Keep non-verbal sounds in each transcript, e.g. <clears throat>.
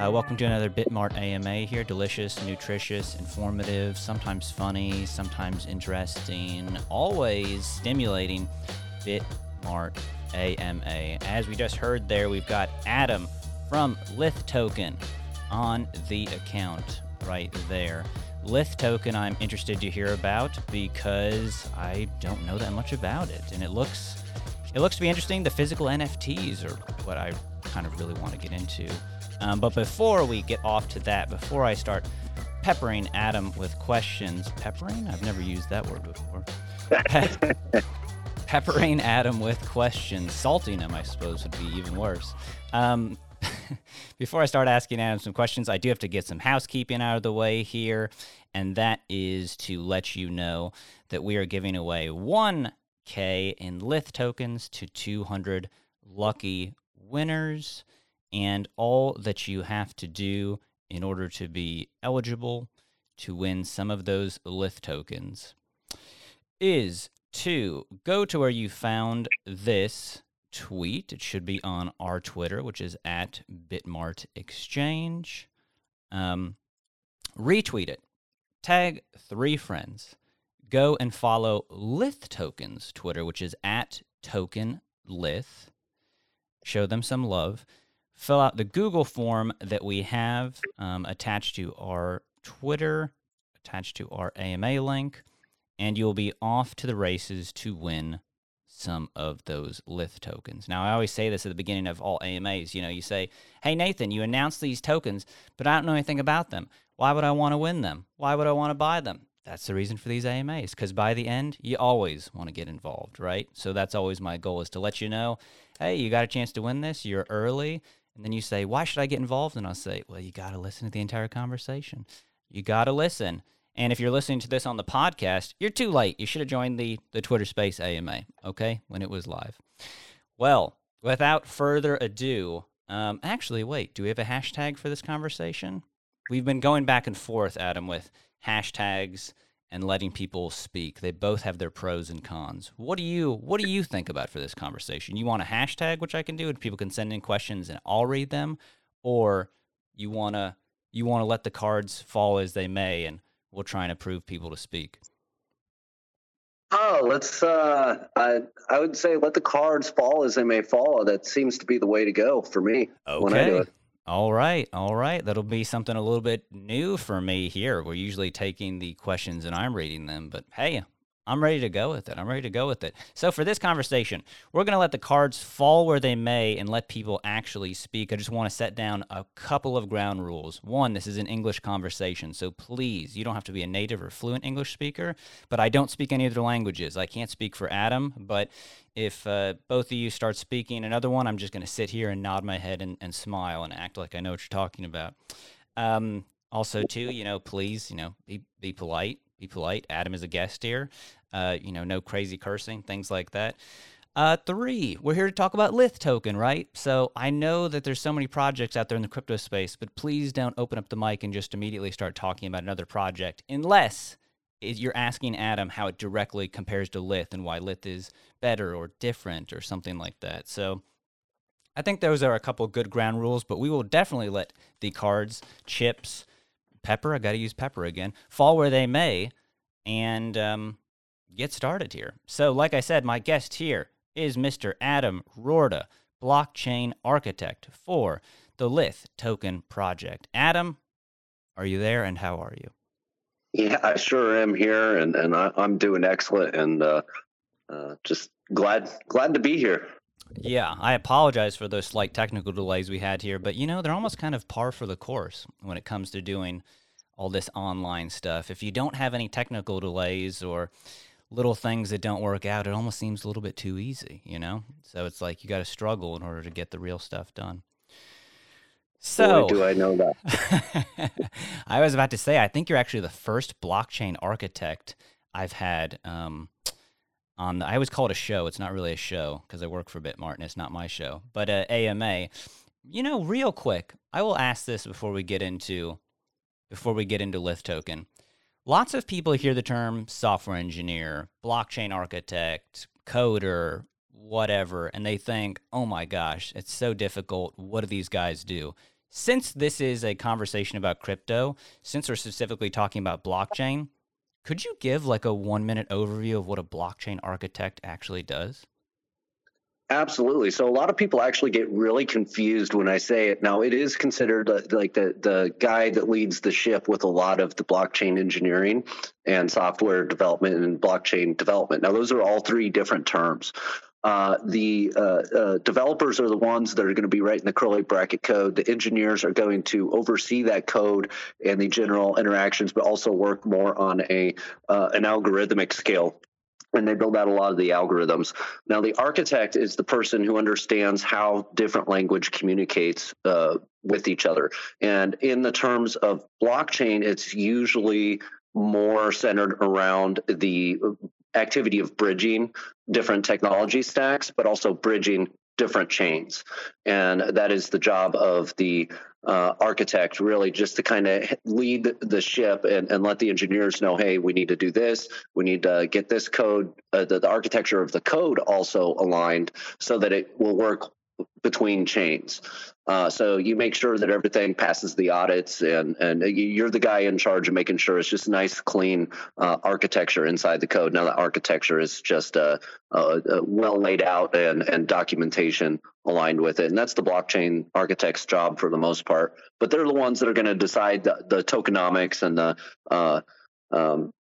Uh, welcome to another Bitmart AMA here. Delicious, nutritious, informative, sometimes funny, sometimes interesting, always stimulating. Bitmart AMA. As we just heard there, we've got Adam from Lith Token on the account right there. Lith Token, I'm interested to hear about because I don't know that much about it, and it looks it looks to be interesting. The physical NFTs are what I kind of really want to get into. Um, but before we get off to that, before I start peppering Adam with questions, peppering? I've never used that word before. Pe- <laughs> peppering Adam with questions, salting him, I suppose, would be even worse. Um, <laughs> before I start asking Adam some questions, I do have to get some housekeeping out of the way here, and that is to let you know that we are giving away one K in Lith tokens to 200 lucky winners. And all that you have to do in order to be eligible to win some of those Lith tokens is to go to where you found this tweet. It should be on our Twitter, which is at Bitmart Exchange. Um, retweet it, tag three friends go and follow Lith Tokens Twitter, which is at Token Lith. Show them some love. Fill out the Google form that we have um, attached to our Twitter, attached to our AMA link, and you'll be off to the races to win some of those Lith tokens. Now, I always say this at the beginning of all AMAs. You know, you say, Hey, Nathan, you announced these tokens, but I don't know anything about them. Why would I want to win them? Why would I want to buy them? that's the reason for these AMAs because by the end, you always want to get involved, right? So that's always my goal is to let you know, hey, you got a chance to win this, you're early. And then you say, why should I get involved? And I'll say, well, you got to listen to the entire conversation. You got to listen. And if you're listening to this on the podcast, you're too late. You should have joined the, the Twitter Space AMA, okay, when it was live. Well, without further ado, um, actually, wait, do we have a hashtag for this conversation? We've been going back and forth, Adam, with hashtags and letting people speak. They both have their pros and cons. What do you what do you think about for this conversation? You want a hashtag which I can do and people can send in questions and I'll read them or you want to you want to let the cards fall as they may and we'll try and approve people to speak. Oh, let's uh I I would say let the cards fall as they may fall. That seems to be the way to go for me okay. when I do it. All right, all right. That'll be something a little bit new for me here. We're usually taking the questions and I'm reading them, but hey, I'm ready to go with it. I'm ready to go with it. So, for this conversation, we're going to let the cards fall where they may and let people actually speak. I just want to set down a couple of ground rules. One, this is an English conversation. So, please, you don't have to be a native or fluent English speaker, but I don't speak any other languages. I can't speak for Adam, but if uh, both of you start speaking another one, I'm just going to sit here and nod my head and, and smile and act like I know what you're talking about. Um, also, too, you know, please, you know, be, be polite be polite. Adam is a guest here. Uh, you know, no crazy cursing, things like that. Uh, three, we're here to talk about Lith token, right? So I know that there's so many projects out there in the crypto space, but please don't open up the mic and just immediately start talking about another project unless you're asking Adam how it directly compares to Lith and why Lith is better or different or something like that. So I think those are a couple good ground rules, but we will definitely let the cards, chips, pepper, I got to use pepper again, fall where they may. And um, get started here. So, like I said, my guest here is Mr. Adam Roorda, blockchain architect for the Lith Token Project. Adam, are you there and how are you? Yeah, I sure am here and, and I, am doing excellent and uh, uh, just glad glad to be here. Yeah, I apologize for those slight technical delays we had here, but you know, they're almost kind of par for the course when it comes to doing all this online stuff. If you don't have any technical delays or little things that don't work out, it almost seems a little bit too easy, you know? So it's like you got to struggle in order to get the real stuff done. So, Boy, do I know that? <laughs> I was about to say, I think you're actually the first blockchain architect I've had um, on. The, I always call it a show. It's not really a show because I work for Bitmart and it's not my show, but uh, AMA. You know, real quick, I will ask this before we get into before we get into Lith token. Lots of people hear the term software engineer, blockchain architect, coder, whatever, and they think, oh my gosh, it's so difficult. What do these guys do? since this is a conversation about crypto, since we're specifically talking about blockchain, could you give like a one minute overview of what a blockchain architect actually does? Absolutely. So a lot of people actually get really confused when I say it. Now it is considered uh, like the the guy that leads the ship with a lot of the blockchain engineering and software development and blockchain development. Now those are all three different terms. Uh, the uh, uh, developers are the ones that are going to be writing the curly bracket code. The engineers are going to oversee that code and the general interactions, but also work more on a uh, an algorithmic scale and they build out a lot of the algorithms. Now, the architect is the person who understands how different language communicates uh, with each other. And in the terms of blockchain, it's usually more centered around the activity of bridging different technology stacks, but also bridging different chains. And that is the job of the uh, architect, really, just to kind of lead the ship and, and let the engineers know hey, we need to do this. We need to get this code, uh, the, the architecture of the code also aligned so that it will work between chains. Uh, so you make sure that everything passes the audits, and and you're the guy in charge of making sure it's just nice, clean uh, architecture inside the code. Now the architecture is just uh, uh, uh, well laid out and and documentation aligned with it, and that's the blockchain architect's job for the most part. But they're the ones that are going to decide the, the, tokenomics and the uh, um,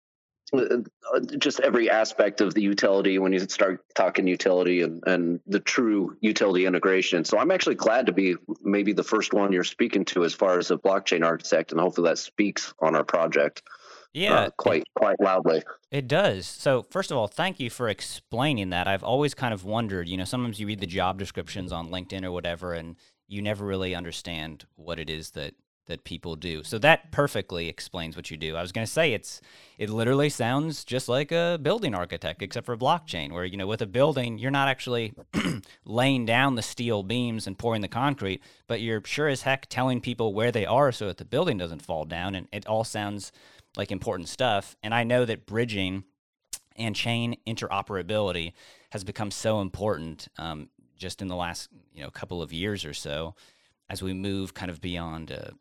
just every aspect of the utility when you start talking utility and, and the true utility integration. So I'm actually glad to be maybe the first one you're speaking to as far as a blockchain architect, and hopefully that speaks on our project. Yeah, uh, quite quite loudly. It does. So first of all, thank you for explaining that. I've always kind of wondered. You know, sometimes you read the job descriptions on LinkedIn or whatever, and you never really understand what it is that that people do. So that perfectly explains what you do. I was going to say it's it literally sounds just like a building architect except for blockchain where you know with a building you're not actually <clears throat> laying down the steel beams and pouring the concrete, but you're sure as heck telling people where they are so that the building doesn't fall down and it all sounds like important stuff. And I know that bridging and chain interoperability has become so important um, just in the last you know couple of years or so as we move kind of beyond uh,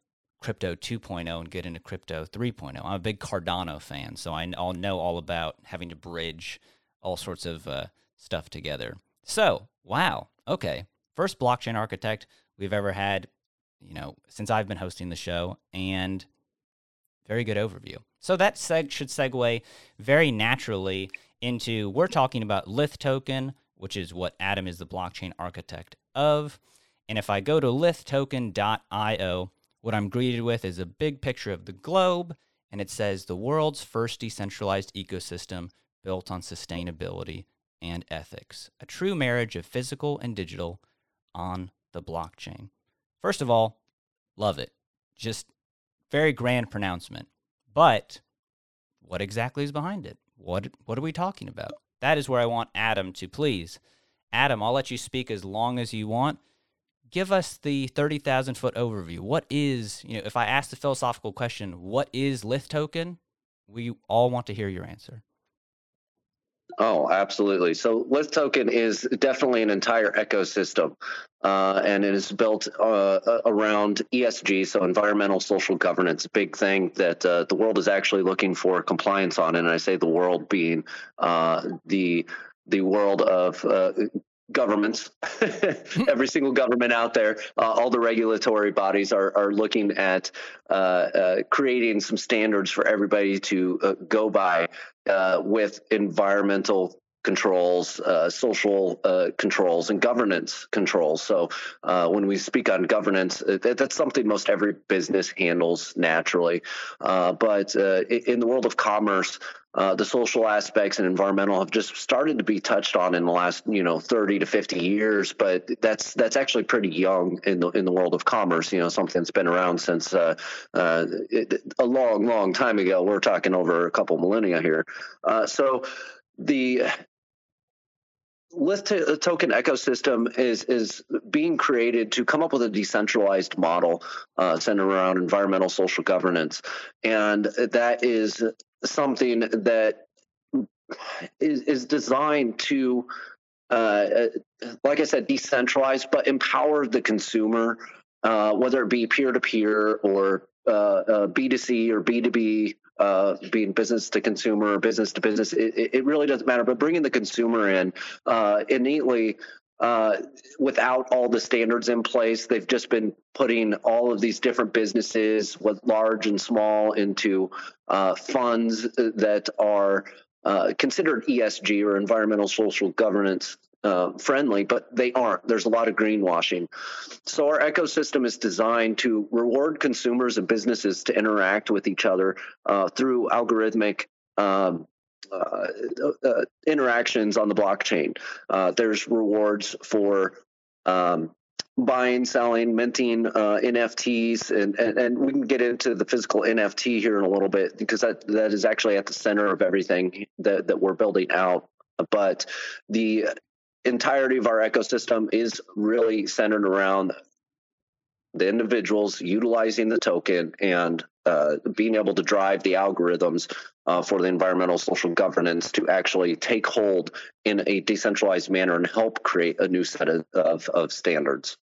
crypto 2.0 and get into crypto 3.0. I'm a big Cardano fan, so I will know all about having to bridge all sorts of uh, stuff together. So, wow, okay, first blockchain architect we've ever had, you know, since I've been hosting the show, and very good overview. So that seg- should segue very naturally into we're talking about Lith token, which is what Adam is the blockchain architect of. And if I go to lithtoken.io, what I'm greeted with is a big picture of the globe, and it says the world's first decentralized ecosystem built on sustainability and ethics, a true marriage of physical and digital on the blockchain. First of all, love it. Just very grand pronouncement. But what exactly is behind it? What what are we talking about? That is where I want Adam to please. Adam, I'll let you speak as long as you want give us the 30,000 foot overview. What is, you know, if I ask the philosophical question, what is Lith token? We all want to hear your answer. Oh, absolutely. So Lith token is definitely an entire ecosystem, uh, and it is built uh, around ESG, so environmental social governance, big thing that uh, the world is actually looking for compliance on. And I say the world being uh, the the world of uh, governments, <laughs> every single government out there, uh, all the regulatory bodies are, are looking at uh, uh, creating some standards for everybody to uh, go by uh, with environmental controls, uh, social controls, and governance controls. So when we speak on governance, that, that's something most every business handles naturally. but in the world of commerce, uh, the social aspects and environmental have just started to be touched on in the last you know 30 to 50 years but that's that's actually pretty young in the in the world of commerce you know something that's been around since uh, uh, it, a long long time ago. We're talking over a couple millennia here. Uh, so the Lith token ecosystem is is being created to come up with a decentralized model uh, centered around environmental social governance, and that is something that is, is designed to, uh, like I said, decentralize, but empower the consumer uh, whether it be peer to peer or uh, B2C or B2B, uh, being business to consumer or business to business, it, it, really doesn't matter. But bringing the consumer in uh, innately uh, without all the standards in place. They've just been putting all of these different businesses, with large and small, into uh, funds that are uh, considered ESG or environmental social governance uh, friendly, but they aren't. There's a lot of greenwashing. So our ecosystem is designed to reward consumers and businesses to interact with each other uh, through algorithmic um, uh, uh, interactions on the blockchain. Uh, there's rewards for um, buying, selling, minting uh, NFTs, and, and, and we can get into the physical NFT here in a little bit because that that is actually at the center of everything that that we're building out. But the entirety of our ecosystem is really centered around the individuals utilizing the token and uh, being able to drive the algorithms uh, for the environmental social governance to actually take hold in a decentralized manner and help create a new set of, of, of standards.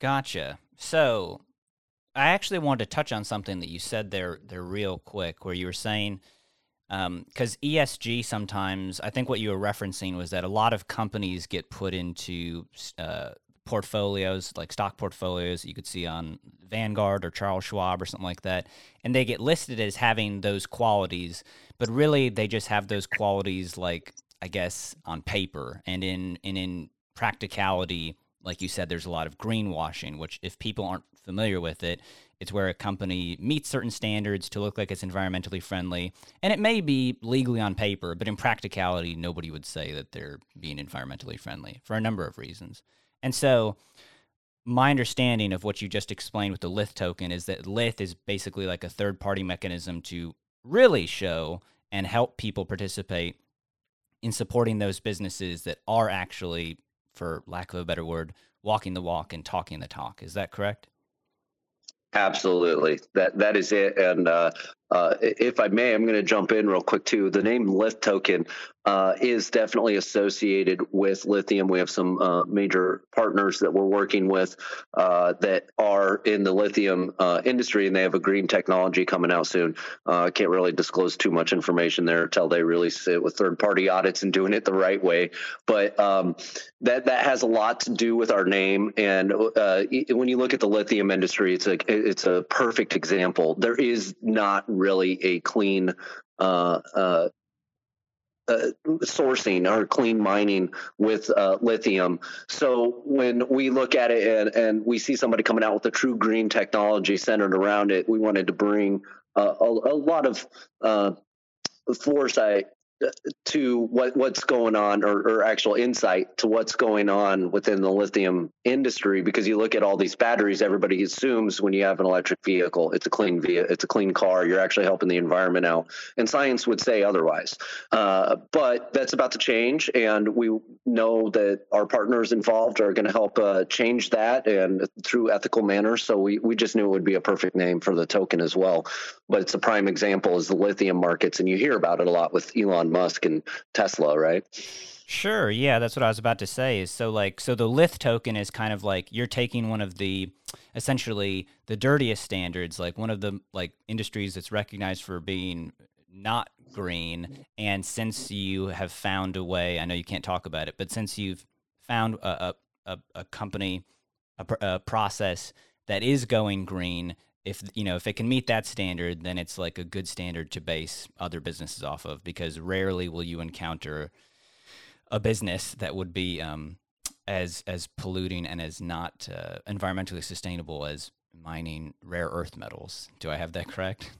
Gotcha. So I actually wanted to touch on something that you said there there real quick, where you were saying because um, ESG sometimes I think what you were referencing was that a lot of companies get put into uh, portfolios, like stock portfolios you could see on Vanguard or Charles Schwab or something like that, and they get listed as having those qualities, but really they just have those qualities like I guess on paper and in and in practicality, like you said, there's a lot of greenwashing, which if people aren't familiar with it, it's where a company meets certain standards to look like it's environmentally friendly. And it may be legally on paper, but in practicality, nobody would say that they're being environmentally friendly for a number of reasons. And so, my understanding of what you just explained with the Lith token is that Lith is basically like a third party mechanism to really show and help people participate in supporting those businesses that are actually, for lack of a better word, walking the walk and talking the talk. Is that correct? Absolutely, that that is it. And uh, uh, if I may, I'm going to jump in real quick too. The name Lith token uh, is definitely associated with lithium. We have some uh, major partners that we're working with uh, that are in the lithium uh, industry, and they have a green technology coming out soon. Uh, I can't really disclose too much information there until they release it with third-party audits and doing it the right way. But um, that that has a lot to do with our name. And when you look at the lithium industry, it's a it's a perfect example. There is not really a clean uh, uh, uh, sourcing or clean mining with uh, lithium. So when we look at it and, and, we see somebody coming out with a true green technology centered around it, we wanted to bring uh, a, a, lot of uh, foresight to what what's going on or, or, actual insight to what's going on within the lithium industry because you look at all these batteries everybody assumes when you have an electric vehicle it's a clean via it's a clean car you're actually helping the environment out and science would say otherwise. Uh, but that's about to change and we know that our partners involved are going to help uh, change that and through ethical manners so we, we just knew it would be a perfect name for the token as well. But it's a prime example is the lithium markets and you hear about it a lot with Elon Musk and Tesla, right? Sure. Yeah, that's what I was about to say. Is so like so the Lith token is kind of like you're taking one of the essentially the dirtiest standards, like one of the like industries that's recognized for being not green, and since you have found a way, I know you can't talk about it, but since you've found a a, a company a, a process that is going green, if you know if it can meet that standard then it's like a good standard to base other businesses off of because rarely will you encounter a business that would be um, as as polluting and as not uh, environmentally sustainable as mining rare earth metals. Do i have that correct?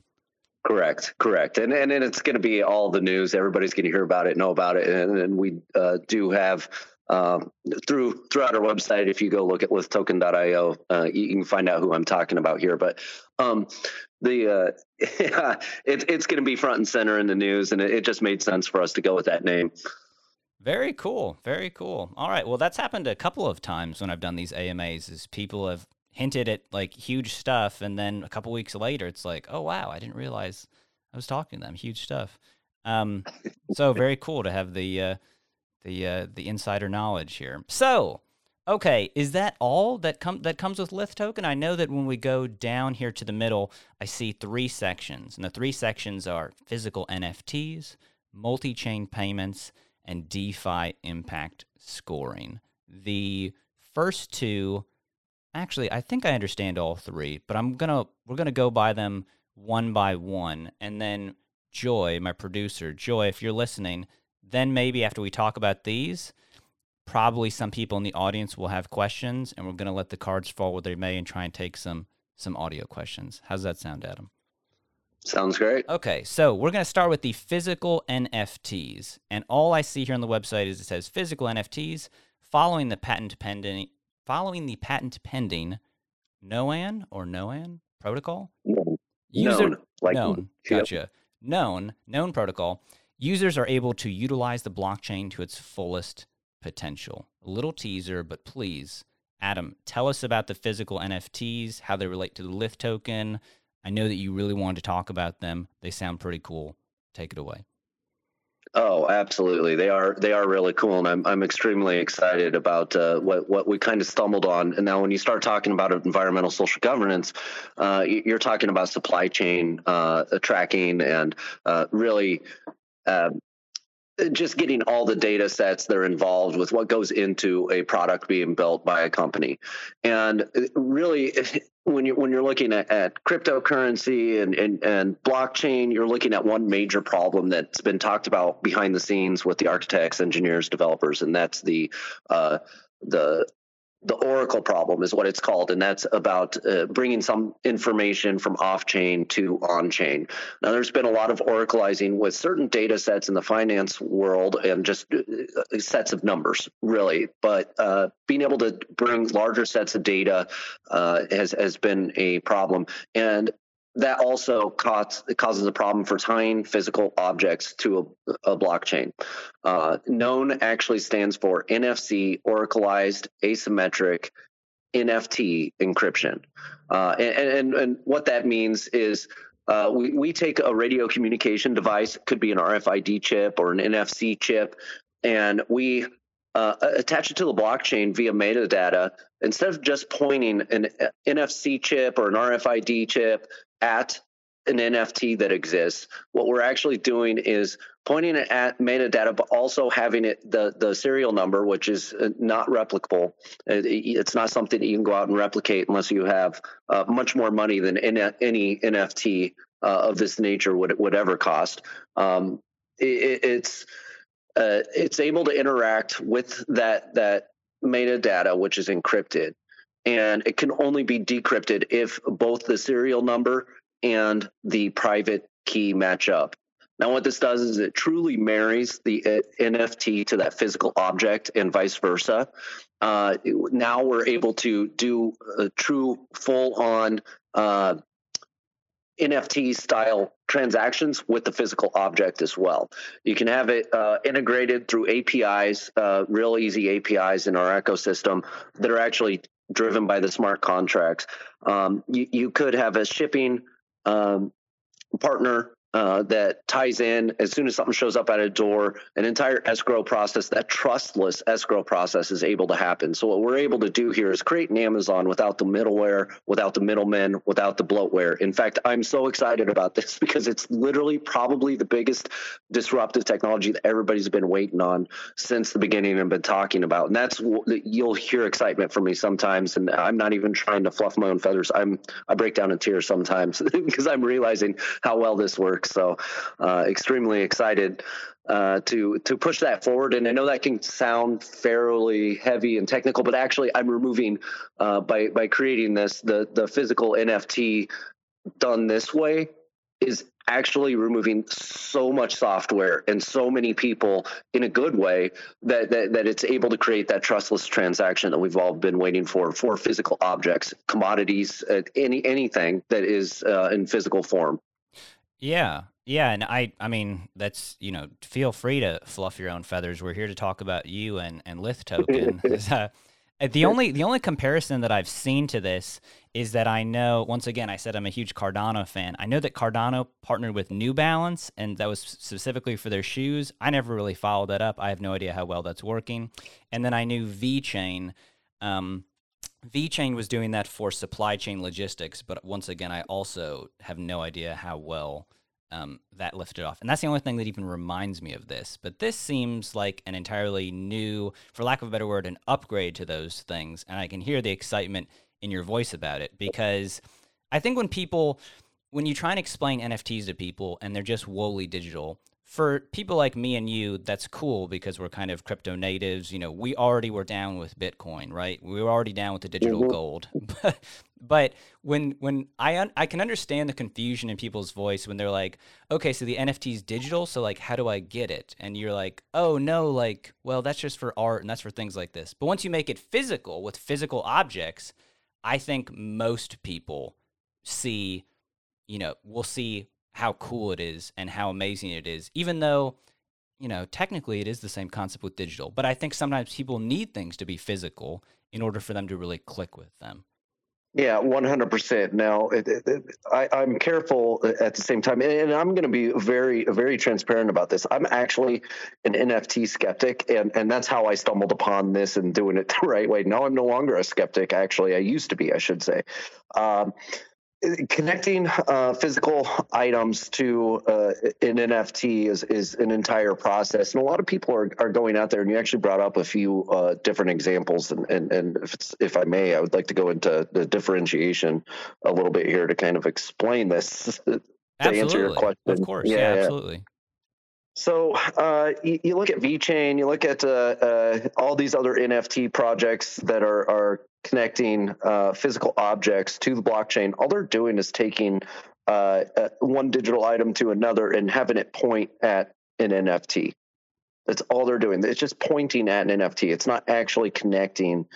Correct, correct, and and, and it's going to be all the news. Everybody's going to hear about it, know about it, and, and we uh, do have um, through throughout our website. If you go look at lithtoken.io, uh, you, can find out who I'm talking about here. But um, the uh, <laughs> it, it's going to be front and center in the news, and it, it just made sense for us to go with that name. Very cool. Very cool. All right. Well, that's happened a couple of times when I've done these AMAs. Is people have hinted at like huge stuff, and then a couple weeks later, it's like, oh wow, I didn't realize I was talking to them. Huge stuff. Um, so very cool to have the uh, the uh, the insider knowledge here. So, Okay, is that all that come that comes with Lith token? I know that when we go down here to the middle, I see three sections, and the three sections are physical NFTs, multi-chain payments, and DeFi impact scoring. The first two, actually, I think I understand all three, but I'm gonna we're gonna go by them one by one, and then Joy, my producer, Joy, if you're listening, then maybe after we talk about these probably some people in the audience will have questions, and we're going to let the cards fall where they may and try and take some some audio questions. How's that sound, Adam? Sounds great. Okay, so we're going to start with the physical NFTs, and all I see here on the website is it says physical NFTs following the patent pending following the patent pending NOAN or NOAN protocol. Known, User, known, like known. Gotcha. Yep. Known, known protocol. Users are able to utilize the blockchain to its fullest potential. A little teaser, but please, Adam, tell us about the physical NFTs, how they relate to the Lith token. I know that you really wanted to talk about them. They sound pretty cool. Take it away. Oh, absolutely. They are they are really cool, and I'm I'm extremely excited about uh, what what we kind of stumbled on. And now, when you start talking about environmental social governance, uh, you're talking about supply chain uh, tracking and uh, really um, just getting all the data sets that are involved with what goes into a product being built by a company. And really <laughs> when you when you're looking at, at cryptocurrency and, and and blockchain you're looking at one major problem that's been talked about behind the scenes with the architects engineers developers and that's the uh, the the Oracle problem is what it's called, and that's about uh, bringing some information from off chain to on chain. Now, there's been a lot of Oracleizing with certain data sets in the finance world and just uh, sets of numbers, really. But uh, being able to bring larger sets of data uh, has has been a problem, and that also cause, causes a problem for tying physical objects to a, a blockchain. Uh, known actually stands for NFC, Oracleized Asymmetric NFT encryption. Uh, and, and, and what that means is uh, we, we take a radio communication device, could be an RFID chip or an NFC chip, and we uh, attach it to the blockchain via metadata instead of just pointing an NFC chip or an RFID chip at an NFT that exists. What we're actually doing is pointing it at metadata, but also having it the the serial number, which is uh, not replicable. It's not something you can go out and replicate unless you have uh, much more money than any NFT uh, of this nature would would ever cost. Um, it, it's uh, it's able to interact with that that metadata, which is encrypted and it can only be decrypted if both the serial number and the private key match up. Now, what this does is it truly marries the uh, NFT to that physical object and vice versa. Uh, now we're able to do a true full on uh, NFT style transactions with the physical object as well. You can have it uh, integrated through APIs, uh, real easy APIs in our ecosystem that are actually driven by the smart contracts. Um, you, you, could have a shipping um, partner uh, that ties in as soon as something shows up at a door, an entire escrow process, that trustless escrow process is able to happen. So what we're able to do here is create an Amazon without the middleware, without the middlemen, without the bloatware. In fact, I'm so excited about this <laughs> because it's literally probably the biggest disruptive technology that everybody's been waiting on since the beginning and been talking about. And that's you'll hear excitement from me sometimes, and I'm not even trying to fluff my own feathers. I'm I break down in tears sometimes <laughs> because I'm realizing how well this works work. So, uh, extremely excited uh, to to push that forward. And I know that can sound fairly heavy and technical, but actually, I'm removing uh, by by creating this the the physical NFT done this way is actually removing so much software and so many people in a good way that, that, that it's able to create that trustless transaction that we've all been waiting for for physical objects, commodities, uh, any anything that is uh, in physical form. Yeah. Yeah, and I I mean that's you know feel free to fluff your own feathers. We're here to talk about you and and Lith token. <laughs> uh, the only the only comparison that I've seen to this is that I know once again I said I'm a huge Cardano fan. I know that Cardano partnered with New Balance and that was specifically for their shoes. I never really followed that up. I have no idea how well that's working. And then I knew VeChain Um, VeChain was doing that for supply chain logistics, but once again, I also have no idea how well um, that lifted off. And that's the only thing that even reminds me of this. But this seems like an entirely new, for lack of a better word, an upgrade to those things. And I can hear the excitement in your voice about it because I think when people, when you try and explain NFTs to people and they're just wholly digital, for people like me and you, that's cool because we're kind of crypto natives. You know, we already were down with Bitcoin, right? We were already down with the digital mm-hmm. gold. <laughs> but when when I un- I can understand the confusion in people's voice when they're like, okay, so the NFT is digital, so like, how do I get it? And you're like, oh no, like, well, that's just for art and that's for things like this. But once you make it physical with physical objects, I think most people see, you know, will see how cool it is and how amazing it is, even though, you know, technically it is the same concept with digital. But I think sometimes people need things to be physical in order for them to really click with them. Yeah, one hundred percent. Now, it, it, it, I, am careful at the same time, and I'm going to be very, very transparent about this. I'm actually an NFT skeptic, and and that's how I stumbled upon this and doing it <laughs> the right way. Now I'm no longer a skeptic. Actually, I used to be, I should say. Um, connecting uh, physical items to uh, an NFT is, is an entire process, and a lot of people are, are going out there. And you actually brought up a few uh, different examples, and and, and if, if I may, I would like to go into the differentiation a little bit here to kind of explain this <laughs> to absolutely. answer your question. Of course, yeah, yeah absolutely. So uh, you, you, look at VeChain, you look at uh, uh, all these other NFT projects that are, are connecting uh, physical objects to the blockchain. All they're doing is taking uh, uh, one digital item to another and having it point at an NFT. That's all they're doing. It's just pointing at an NFT. It's not actually connecting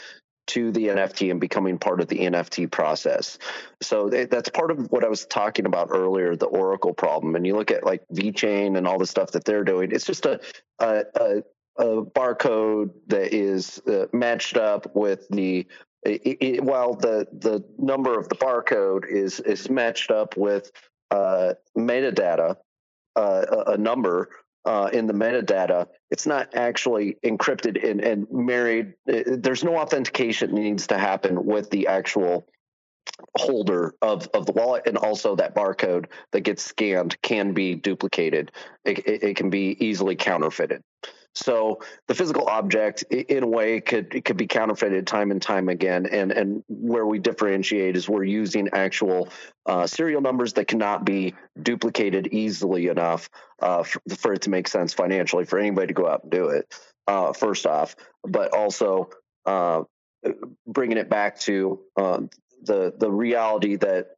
to the NFT and becoming part of the NFT process. So that's part of what I was talking about earlier, the Oracle problem. And you look at like VeChain and all the stuff that they're doing. It's just a a, a, a barcode that is uh, matched up with the it, it, while the the number of the barcode is is matched up with uh, metadata, uh, a, a number uh, in the metadata, it's not actually encrypted and, and married. There's no authentication needs to happen with the actual holder of, of the wallet and also that barcode that gets scanned can be duplicated. It, it, it can be easily counterfeited. So the physical object, in a way, could could be counterfeited time and time again. And and where we differentiate is we're using actual uh, serial numbers that cannot be duplicated easily enough uh, for, for, it to make sense financially for anybody to go out and do it. Uh, first off, but also uh, bringing it back to uh, the the reality that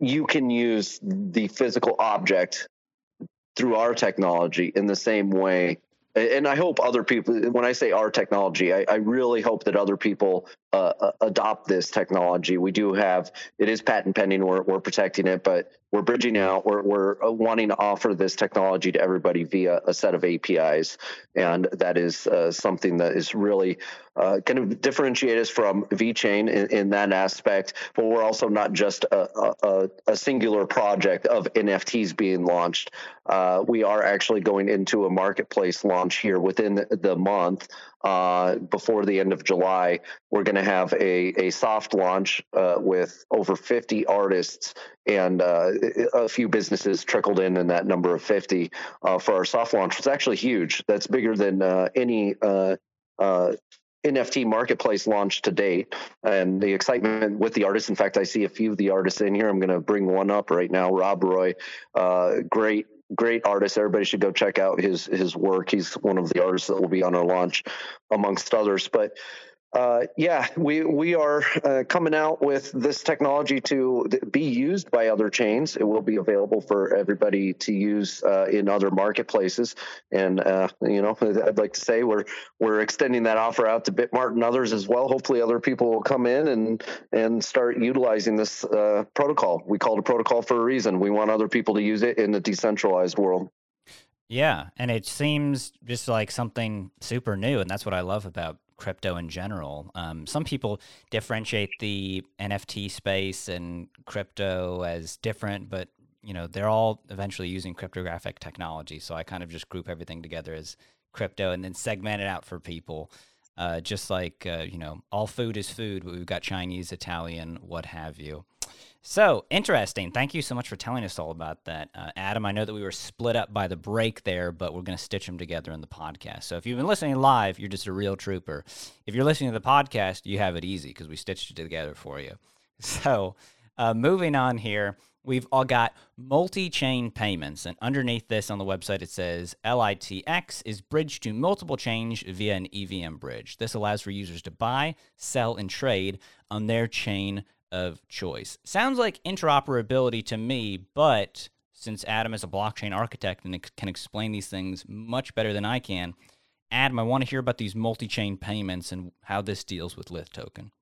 you can use the physical object through our technology in the same way and I hope other people, when I say our technology, I, I really hope that other people uh, uh, adopt this technology. We do have it is patent pending. We're we're protecting it, but we're bridging out. We're we're uh, wanting to offer this technology to everybody via a set of APIs, and that is uh, something that is really uh, kind of differentiate us from VeChain in, in that aspect. But we're also not just a, a, a singular project of NFTs being launched. Uh, we are actually going into a marketplace launch here within the, the month uh, before the end of July. We're going to have a, a soft launch uh, with over 50 artists and uh, a few businesses trickled in in that number of 50 uh, for our soft launch. It's actually huge. That's bigger than uh, any uh, NFT marketplace launch to date, and the excitement with the artists. In fact, I see a few of the artists in here. I'm going to bring one up right now. Rob Roy, uh, great great artist. Everybody should go check out his his work. He's one of the artists that will be on our launch, amongst others. But uh, yeah, we we are uh, coming out with this technology to be used by other chains. It will be available for everybody to use uh, in other marketplaces. And uh, you know, I'd like to say we're we're extending that offer out to Bitmart and others as well. Hopefully, other people will come in and and start utilizing this uh, protocol. We call it a protocol for a reason. We want other people to use it in the decentralized world. Yeah, and it seems just like something super new, and that's what I love about crypto in general. Um, some people differentiate the NFT space and crypto as different, but you know they're all eventually using cryptographic technology. So I kind of just group everything together as crypto and then segment it out for people. Uh, just like uh, you know, all food is food, but we've got Chinese, Italian, what have you. So interesting. Thank you so much for telling us all about that, uh, Adam. I know that we were split up by the break there, but we're going to stitch them together in the podcast. So if you've been listening live, you're just a real trooper. If you're listening to the podcast, you have it easy because we stitched it together for you. <laughs> So uh, moving on here, we've all got multi-chain payments, and underneath this on the website it says LITX is bridged to multiple chains via an EVM bridge. This allows for users to buy, sell, and trade on their chain of choice. Sounds like interoperability to me, but since Adam is a blockchain architect and can explain these things much better than I can, Adam, I want to hear about these multi-chain payments and how this deals with Lith token.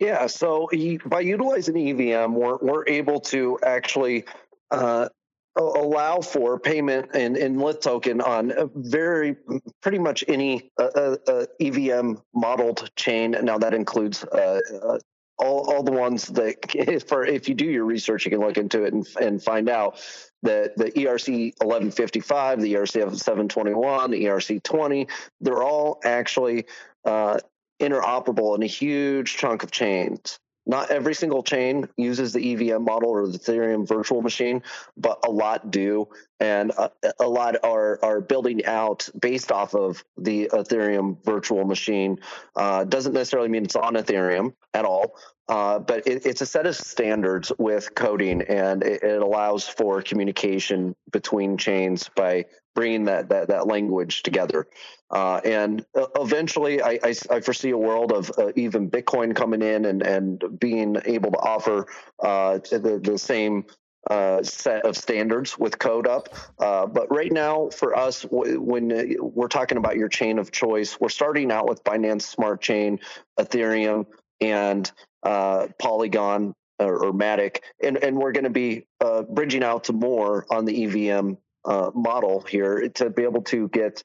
Yeah, so by utilizing EVM, we're, we're able to actually uh, allow for payment in, in Lith token on very pretty much any uh, uh, uh EVM modeled chain. Now that includes uh, uh, all, all the ones that <laughs> for if you do your research, you can look into it and, and find out that the ERC 1155, the ERC 721, the ERC 20, they're all actually uh, interoperable in a huge chunk of chains. Not every single chain uses the EVM model or the Ethereum virtual machine, but a lot do, and a, a, lot are are building out based off of the Ethereum virtual machine. Uh, doesn't necessarily mean it's on Ethereum at all, uh, but it, it's a set of standards with coding, and it, it, allows for communication between chains by bringing that that, that language together. Uh, and uh, eventually, I, I, I, foresee a world of uh, even Bitcoin coming in and, and being able to offer uh, the, the same uh, set of standards with code up. Uh, but right now, for us, w- when we're talking about your chain of choice, we're starting out with Binance Smart Chain, Ethereum, and Polygon or, or Matic, and, and we're going to be bridging out to more on the EVM uh, model here to be able to get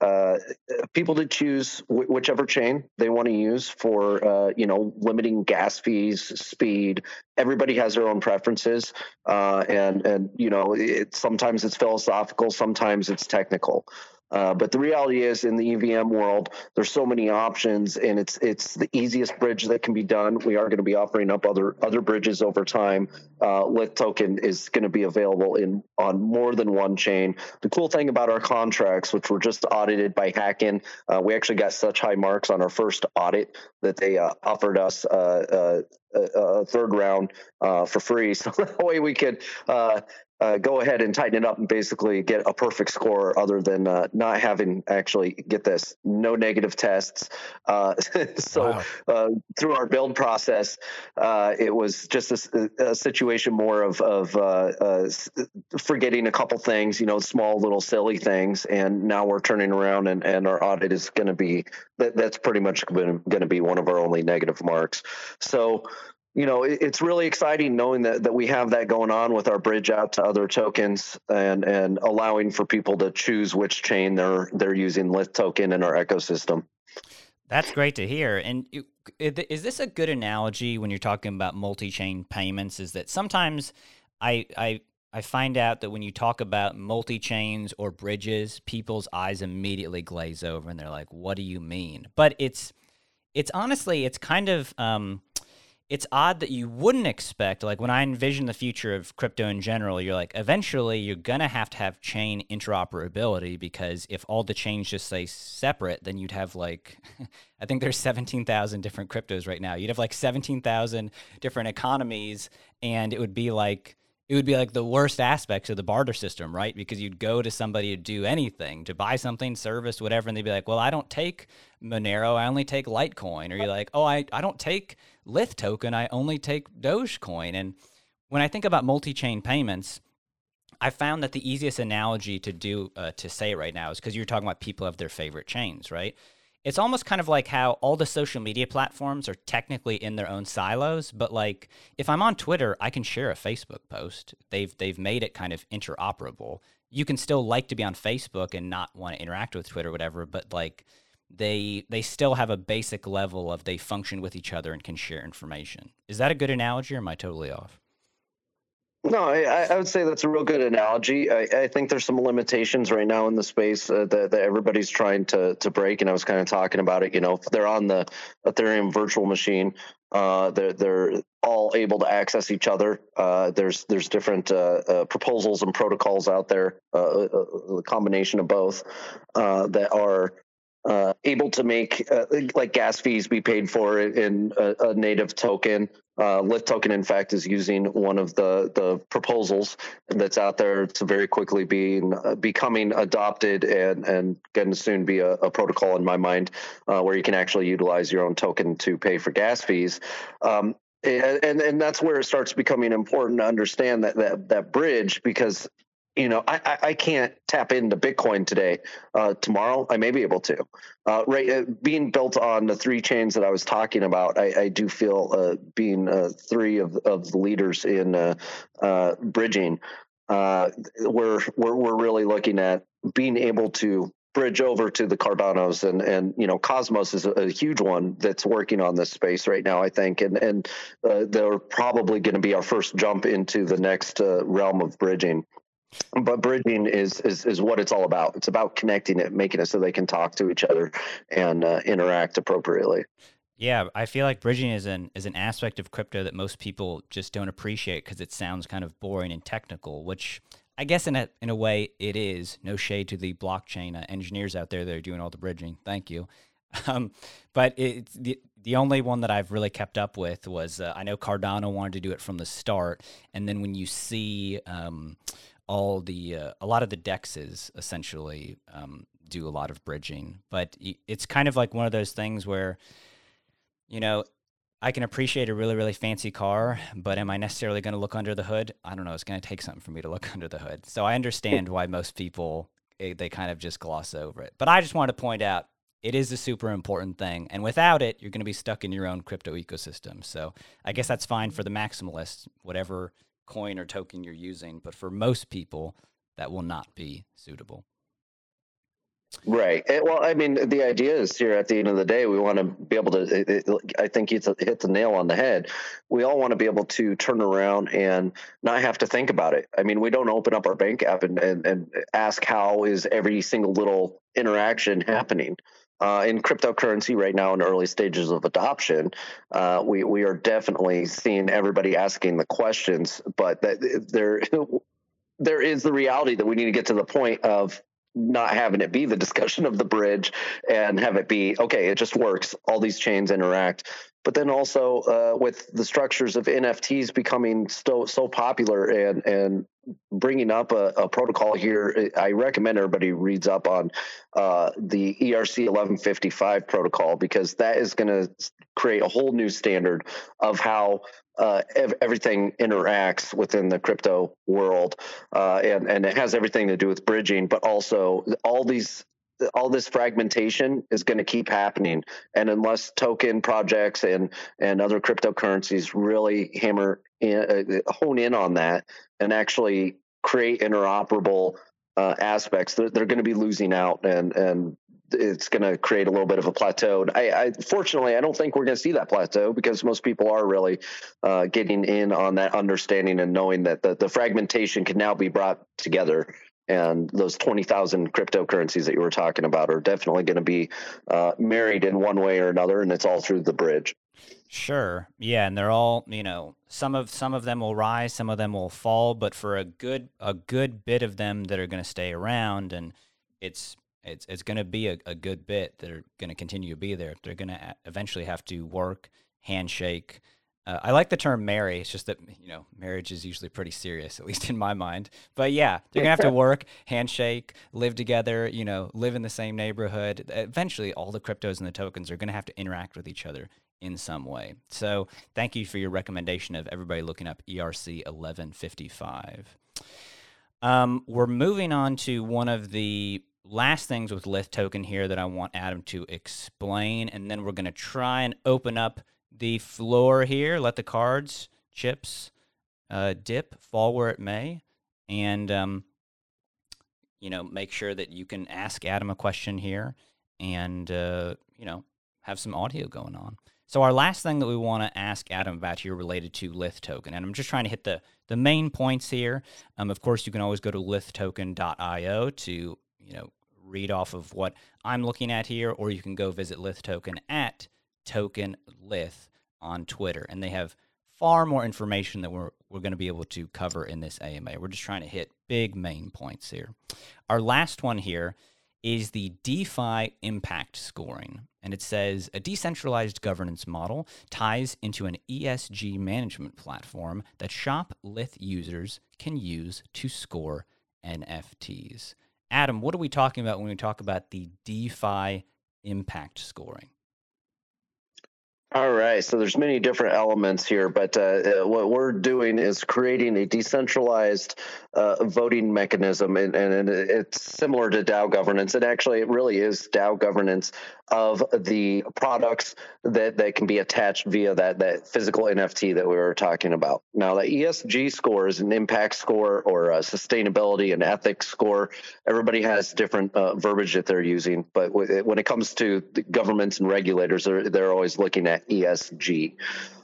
uh, people to choose whichever chain they want to use for uh, you know limiting gas fees, speed. Everybody has their own preferences, uh, and and you know it, sometimes it's philosophical, sometimes it's technical. Uh, but the reality is, in the EVM world, there's so many options, and it's it's the easiest bridge that can be done. We are going to be offering up other other bridges over time. Uh, Lith token is going to be available in on more than one chain. The cool thing about our contracts, which were just audited by Hacken, uh, we actually got such high marks on our first audit that they uh, offered us uh, uh, a, a, third round for free. <laughs> So that way we could uh, go ahead and tighten it up and basically get a perfect score other than uh, not having actually get this no negative tests uh, <laughs> so wow. Uh, through our build process uh, it was just a, a situation more of, of uh, forgetting a couple things you know small little silly things and now we're turning around and, and our audit is going to be that, that's pretty much going to be one of our only negative marks so you know, it's really exciting knowing that, that we have that going on with our bridge out to other tokens and, and allowing for people to choose which chain they're they're using Lith token in our ecosystem. That's great to hear. And is this a good analogy when you're talking about multi-chain payments? Is that sometimes I I I find out that when you talk about multi chains or bridges, people's eyes immediately glaze over and they're like, "What do you mean?" But it's it's honestly it's kind of um, it's odd that you wouldn't expect like when i envision the future of crypto in general you're like eventually you're to have to have chain interoperability because if all the chains just say separate then you'd have like <laughs> i think there's 17,000 different cryptos right now you'd have like 17,000 different economies and it would be like it would be like the worst aspects of the barter system, right? Because you'd go to somebody to do anything, to buy something, service, whatever, and they'd be like, well, I don't take Monero, I only take Litecoin. Or you're like, oh, I, I don't take Lith token, I only take Dogecoin. And when I think about multi chain payments, I found that the easiest analogy to do uh, to say right now is because you're talking about people have their favorite chains, right? it's almost kind of like how all the social media platforms are technically in their own silos but like if i'm on twitter i can share a facebook post they've they've made it kind of interoperable you can still like to be on facebook and not want to interact with twitter or whatever but like they they still have a basic level of they function with each other and can share information is that a good analogy or am i totally off No, I, I, would say that's a real good analogy. I, I, think there's some limitations right now in the space uh, that, that, everybody's trying to to break, and I was kind of talking about it. You know, they're on the Ethereum virtual machine, uh, they're they're all able to access each other. Uh, there's there's different uh, uh, proposals and protocols out there, uh, a combination of both that are uh, able to make uh, like gas fees be paid for in a, a native token. Uh, Lith token, in fact, is using one of the the proposals that's out there to very quickly being uh, becoming adopted and and going to soon be a, a protocol in my mind uh, where you can actually utilize your own token to pay for gas fees. Um, and and that's where it starts becoming important to understand that that that bridge because you know, I, I can't tap into Bitcoin today. Uh, tomorrow, I may be able to. Uh, right, uh, being built on the three chains that I was talking about, I, I do feel uh, being uh, three of, of the leaders in uh, bridging, we're, we're we're really looking at being able to bridge over to the Cardanos and and you know Cosmos is a, a, huge one that's working on this space right now I think and and uh, they're probably going to be our first jump into the next uh, realm of bridging but bridging is, is is what it's all about. It's about connecting it, making it so they can talk to each other and uh, interact appropriately. Yeah, I feel like bridging is an is an aspect of crypto that most people just don't appreciate because it sounds kind of boring and technical, which I guess in a in a way it is. No shade to the blockchain uh, engineers out there that are doing all the bridging. Thank you. <laughs> Um, but it's the the only one that I've really kept up with was uh, I know Cardano wanted to do it from the start, and then when you see um, all the uh, a lot of the dexes essentially um, do a lot of bridging, but it's kind of like one of those things where, you know, I can appreciate a really really fancy car, but am I necessarily going to look under the hood? I don't know. It's going to take something for me to look <laughs> under the hood. So I understand why most people eh, they kind of just gloss over it. But I just want to point out it is a super important thing. And without it, you're going to be stuck in your own crypto ecosystem. So I guess that's fine for the maximalists, whatever coin or token you're using, but for most people, that will not be suitable. Right. Well, I mean, the idea is here at the end of the day, we want to be able to. I think it's hit the nail on the head. We all want to be able to turn around and not have to think about it. I mean, we don't open up our bank app and, and, and ask how is every single little interaction happening uh, in cryptocurrency right now in early stages of adoption, uh, we we are definitely seeing everybody asking the questions, but that there <laughs> there is the reality that we need to get to the point of not having it be the discussion of the bridge and have it be okay it just works. All these chains interact but then also uh, with the structures of nfts becoming so so popular and and bringing up a, a, protocol here, I recommend everybody reads up on uh, the ERC 1155 protocol because that is going to create a whole new standard of how uh, ev- everything interacts within the crypto world, uh, and and it has everything to do with bridging, but also all these all this fragmentation is going to keep happening and unless token projects and and other cryptocurrencies really hammer in, uh, hone in on that and actually create interoperable uh, aspects, they're, they're going to be losing out, and and it's going to create a little bit of a plateau. I, I fortunately, I don't think we're going to see that plateau because most people are really uh, getting in on that understanding and knowing that the, the fragmentation can now be brought together. And those 20,000 cryptocurrencies that you were talking about are definitely going to be uh, married in one way or another, and it's all through the bridge. Sure. Yeah, and they're all, you know, some of some of them will rise, some of them will fall, but for a good a good bit of them that are going to stay around and it's it's it's going to be a, a good bit that are going to continue to be there. They're going to eventually have to work, handshake. Uh, I like the term marry. It's just that you know marriage is usually pretty serious, at least in my mind. But yeah, you're gonna have to <laughs> work, handshake, live together. You know, live in the same neighborhood. Eventually, all the cryptos and the tokens are gonna have to interact with each other in some way. So thank you for your recommendation of everybody looking up ERC 1155. Um, we're moving on to one of the last things with Lith token here that I want Adam to explain, and then we're going to try and open up the floor here, let the cards, chips, uh, dip, fall where it may, and um, you know, make sure that you can ask Adam a question here, and uh, you know, have some audio going on. So our last thing that we want to ask Adam about here related to Lith token, and I'm just trying to hit the the main points here. Um, of course, you can always go to lithtoken.io to you know read off of what I'm looking at here, or you can go visit Lith token at token Lith on Twitter, and they have far more information that we're we're going to be able to cover in this AMA. We're just trying to hit big main points here. Our last one here is the DeFi impact scoring. And it says a decentralized governance model ties into an ESG management platform that Shop Lith users can use to score NFTs. Adam, what are we talking about when we talk about the DeFi impact scoring? All right, so there's many different elements here, but uh, uh, what we're doing is creating a decentralized uh, voting mechanism, and, and, it's similar to DAO governance. And actually, it really is DAO governance of the products that, that can be attached via that that physical NFT that we were talking about. Now, the ESG score is an impact score or a sustainability and ethics score. Everybody has different uh, verbiage that they're using, but when it comes to governments and regulators, they're, they're always looking at ESG.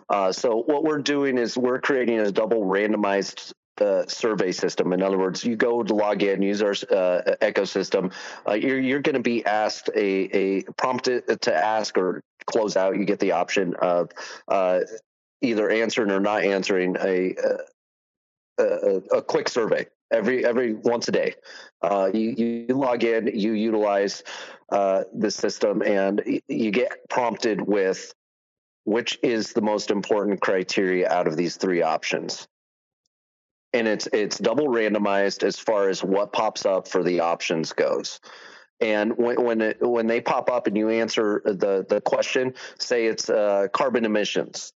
Uh, so what we're doing is we're creating a double randomized uh, survey system. In other words, you go to log in, use our uh, ecosystem. Uh, you're you're going to be asked a a prompted to ask or close out. You get the option of uh, either answering or not answering a a, a, a quick survey every every once a day. Uh, you, you log in, you utilize uh, the system, and you get prompted with which is the most important criteria out of these three options. And it's it's double randomized as far as what pops up for the options goes. And when when, it, when they pop up and you answer the the question say it's uh, carbon emissions.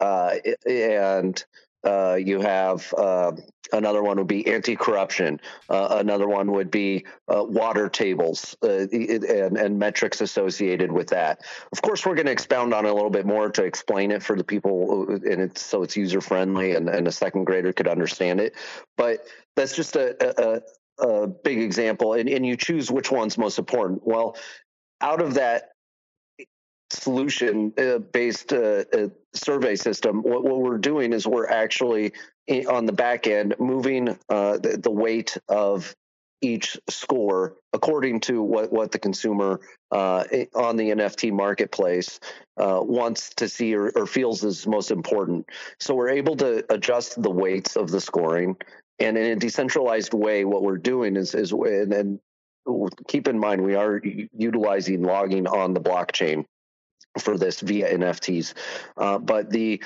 Uh, and uh, you have uh, another one would be anti-corruption. Uh, another one would be uh, water tables uh, and, and, metrics associated with that. Of course, we're going to expound on it a little bit more to explain it for the people, and it's so it's user friendly and, and, a second grader could understand it. But that's just a, a, a big example, and, and you choose which one's most important. Well, out of that solution uh, based uh, uh, survey system, what, what, we're doing is we're actually in, on the back end moving the, the, weight of each score according to what, what the consumer uh, on the NFT marketplace uh, wants to see or, or, feels is most important. So we're able to adjust the weights of the scoring. And in a decentralized way, what we're doing is, is and, and keep in mind we are utilizing logging on the blockchain for this via NFTs. Uh, but the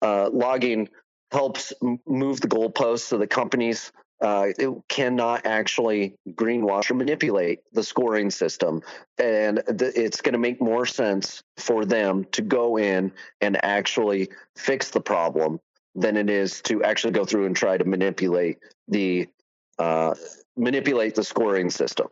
uh, logging helps move the goalposts so the companies uh, cannot actually greenwash or manipulate the scoring system. And th- it's going to make more sense for them to go in and actually fix the problem than it is to actually go through and try to manipulate the uh, manipulate the scoring system.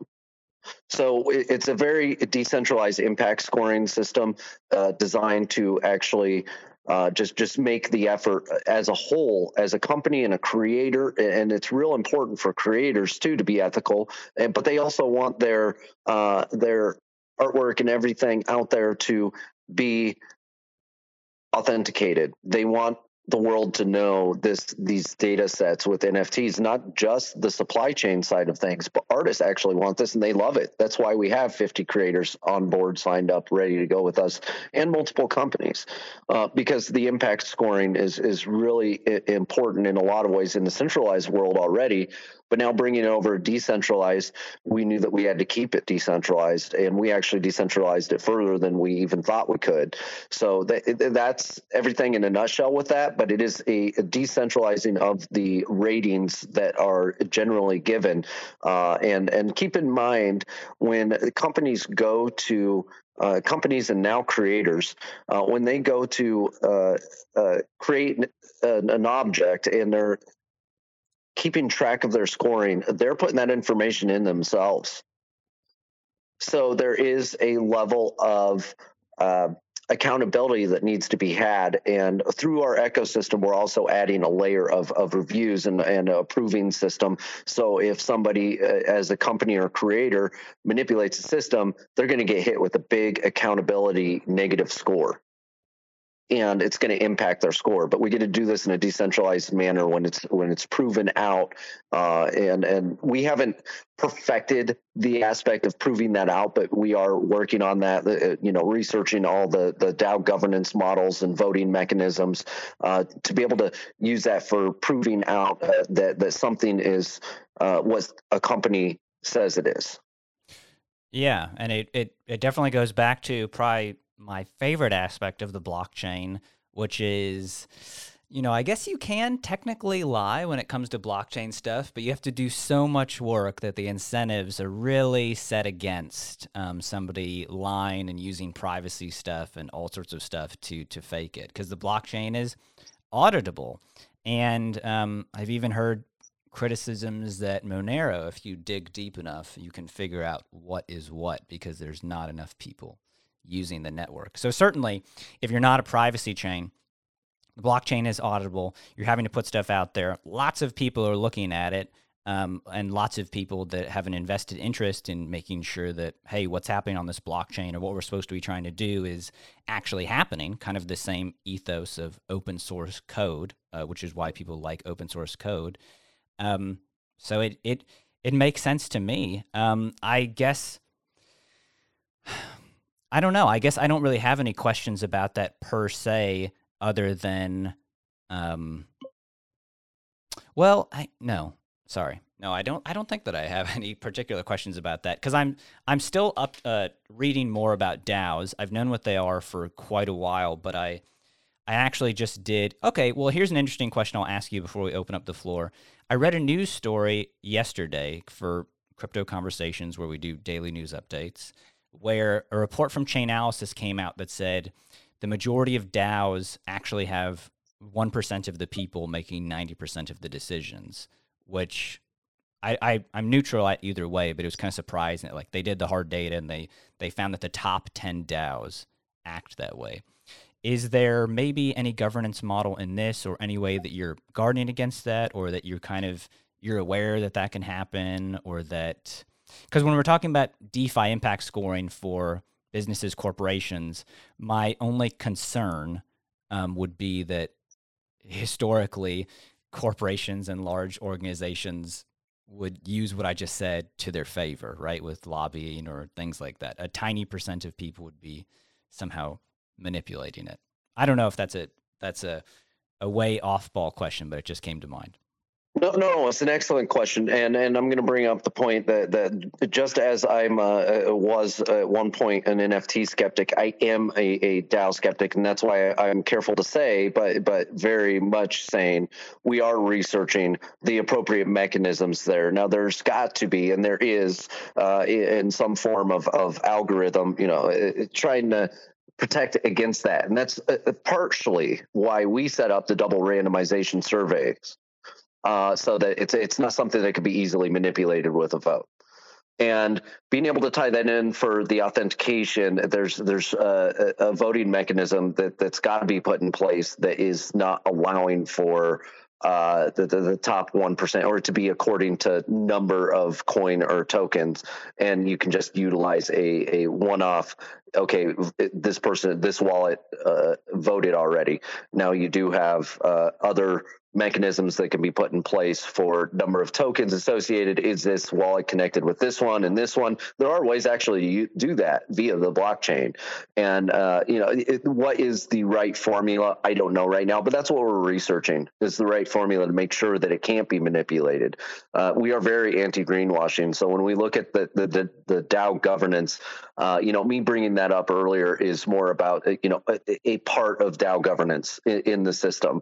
So it's a very decentralized impact scoring system uh, designed to actually uh, just just make the effort as a whole, as a company and a creator, and it's real important for creators too to be ethical. And, but they also want their uh, their artwork and everything out there to be authenticated. They want the world to know this these data sets with NFTs, not just the supply chain side of things, but artists actually want this and they love it. That's why we have 50 creators on board, signed up, ready to go with us, and multiple companies, uh, because the impact scoring is is really important in a lot of ways in the centralized world already. But now bringing over decentralized, we knew that we had to keep it decentralized, and we actually decentralized it further than we even thought we could. So that, that's everything in a nutshell with that. But it is a, a decentralizing of the ratings that are generally given, uh, and and keep in mind when companies go to uh, companies and now creators, uh, when they go to uh, uh create an, an, object and they're keeping track of their scoring, they're putting that information in themselves. So there is a level of uh, accountability that needs to be had. And through our ecosystem, we're also adding a layer of, of reviews and, and approving system. So if somebody, uh, as a company or creator, manipulates the system, they're going to get hit with a big accountability negative score. And it's going to impact their score. But we get to do this in a decentralized manner when it's when it's proven out, uh, and and we haven't perfected the aspect of proving that out, but we are working on that. Uh, you know, researching all the the DAO governance models and voting mechanisms uh, to be able to use that for proving out uh, that that something is uh, what a company says it is. Yeah, and it, it it definitely goes back to probably my favorite aspect of the blockchain, which is you know, I guess you can technically lie when it comes to blockchain stuff, but you have to do so much work that the incentives are really set against um, somebody lying and using privacy stuff and all sorts of stuff to to fake it because the blockchain is auditable. And um, I've even heard criticisms that Monero, if you dig deep enough, you can figure out what is what because there's not enough people using the network. So certainly, if you're not a privacy chain the blockchain is auditable. You're having to put stuff out there. Lots of people are looking at it, um, and lots of people that have an invested interest in making sure that hey, what's happening on this blockchain or what we're supposed to be trying to do is actually happening. Kind of the same ethos of open source code, uh, which is why people like open source code. Um, so it it it makes sense to me. Um, I guess. I don't know. I guess I don't really have any questions about that per se other than um well i no sorry no i don't i don't think that i have <laughs> any particular questions about that because i'm i'm still up uh, reading more about daos i've known what they are for quite a while but i i actually just did okay well here's an interesting question i'll ask you before we open up the floor i read a news story yesterday for crypto conversations where we do daily news updates where a report from Chainalysis came out that said the majority of DAOs actually have 1% of the people making 90% of the decisions, which I, I, I'm neutral at either way, but it was kind of surprising that like they did the hard data and they, they found that the top 10 DAOs act that way. Is there maybe any governance model in this or any way that you're guarding against that or that you're kind of you're aware that that can happen or that because when we're talking about DeFi impact scoring for businesses, corporations. My only concern um, would be that historically, corporations and large organizations would use what I just said to their favor, right? With lobbying or things like that. A tiny percent of people would be somehow manipulating it. I don't know if that's a that's a a way off ball question, but it just came to mind. No, no, it's an excellent question, and and I'm going to bring up the point that that just as I'm uh, uh was at one point an NFT skeptic, I am a, a DAO skeptic, and that's why I'm careful to say, but but very much saying we are researching the appropriate mechanisms there. Now, there's got to be, and there is, uh, in some form of of algorithm, you know, trying to protect against that. And that's uh, partially why we set up the double randomization surveys uh, so that it's it's not something that could be easily manipulated with a vote. And being able to tie that in for the authentication, there's there's a, a voting mechanism that that's got to be put in place that is not allowing for uh, the, the, the top one percent, or to be according to number of coin or tokens, and you can just utilize a a one off. Okay, this person, this wallet uh, voted already. Now you do have uh, other mechanisms that can be put in place for number of tokens associated. Is this wallet connected with this one and this one? There are ways actually to do that via the blockchain. And uh, you know, it, what is the right formula? I don't know right now, but that's what we're researching. Is the right formula to make sure that it can't be manipulated. Uh, we are very anti-greenwashing, so when we look at the the the, the DAO governance, uh, you know, me bringing that up earlier is more about you know a, a part of DAO governance in, in the system.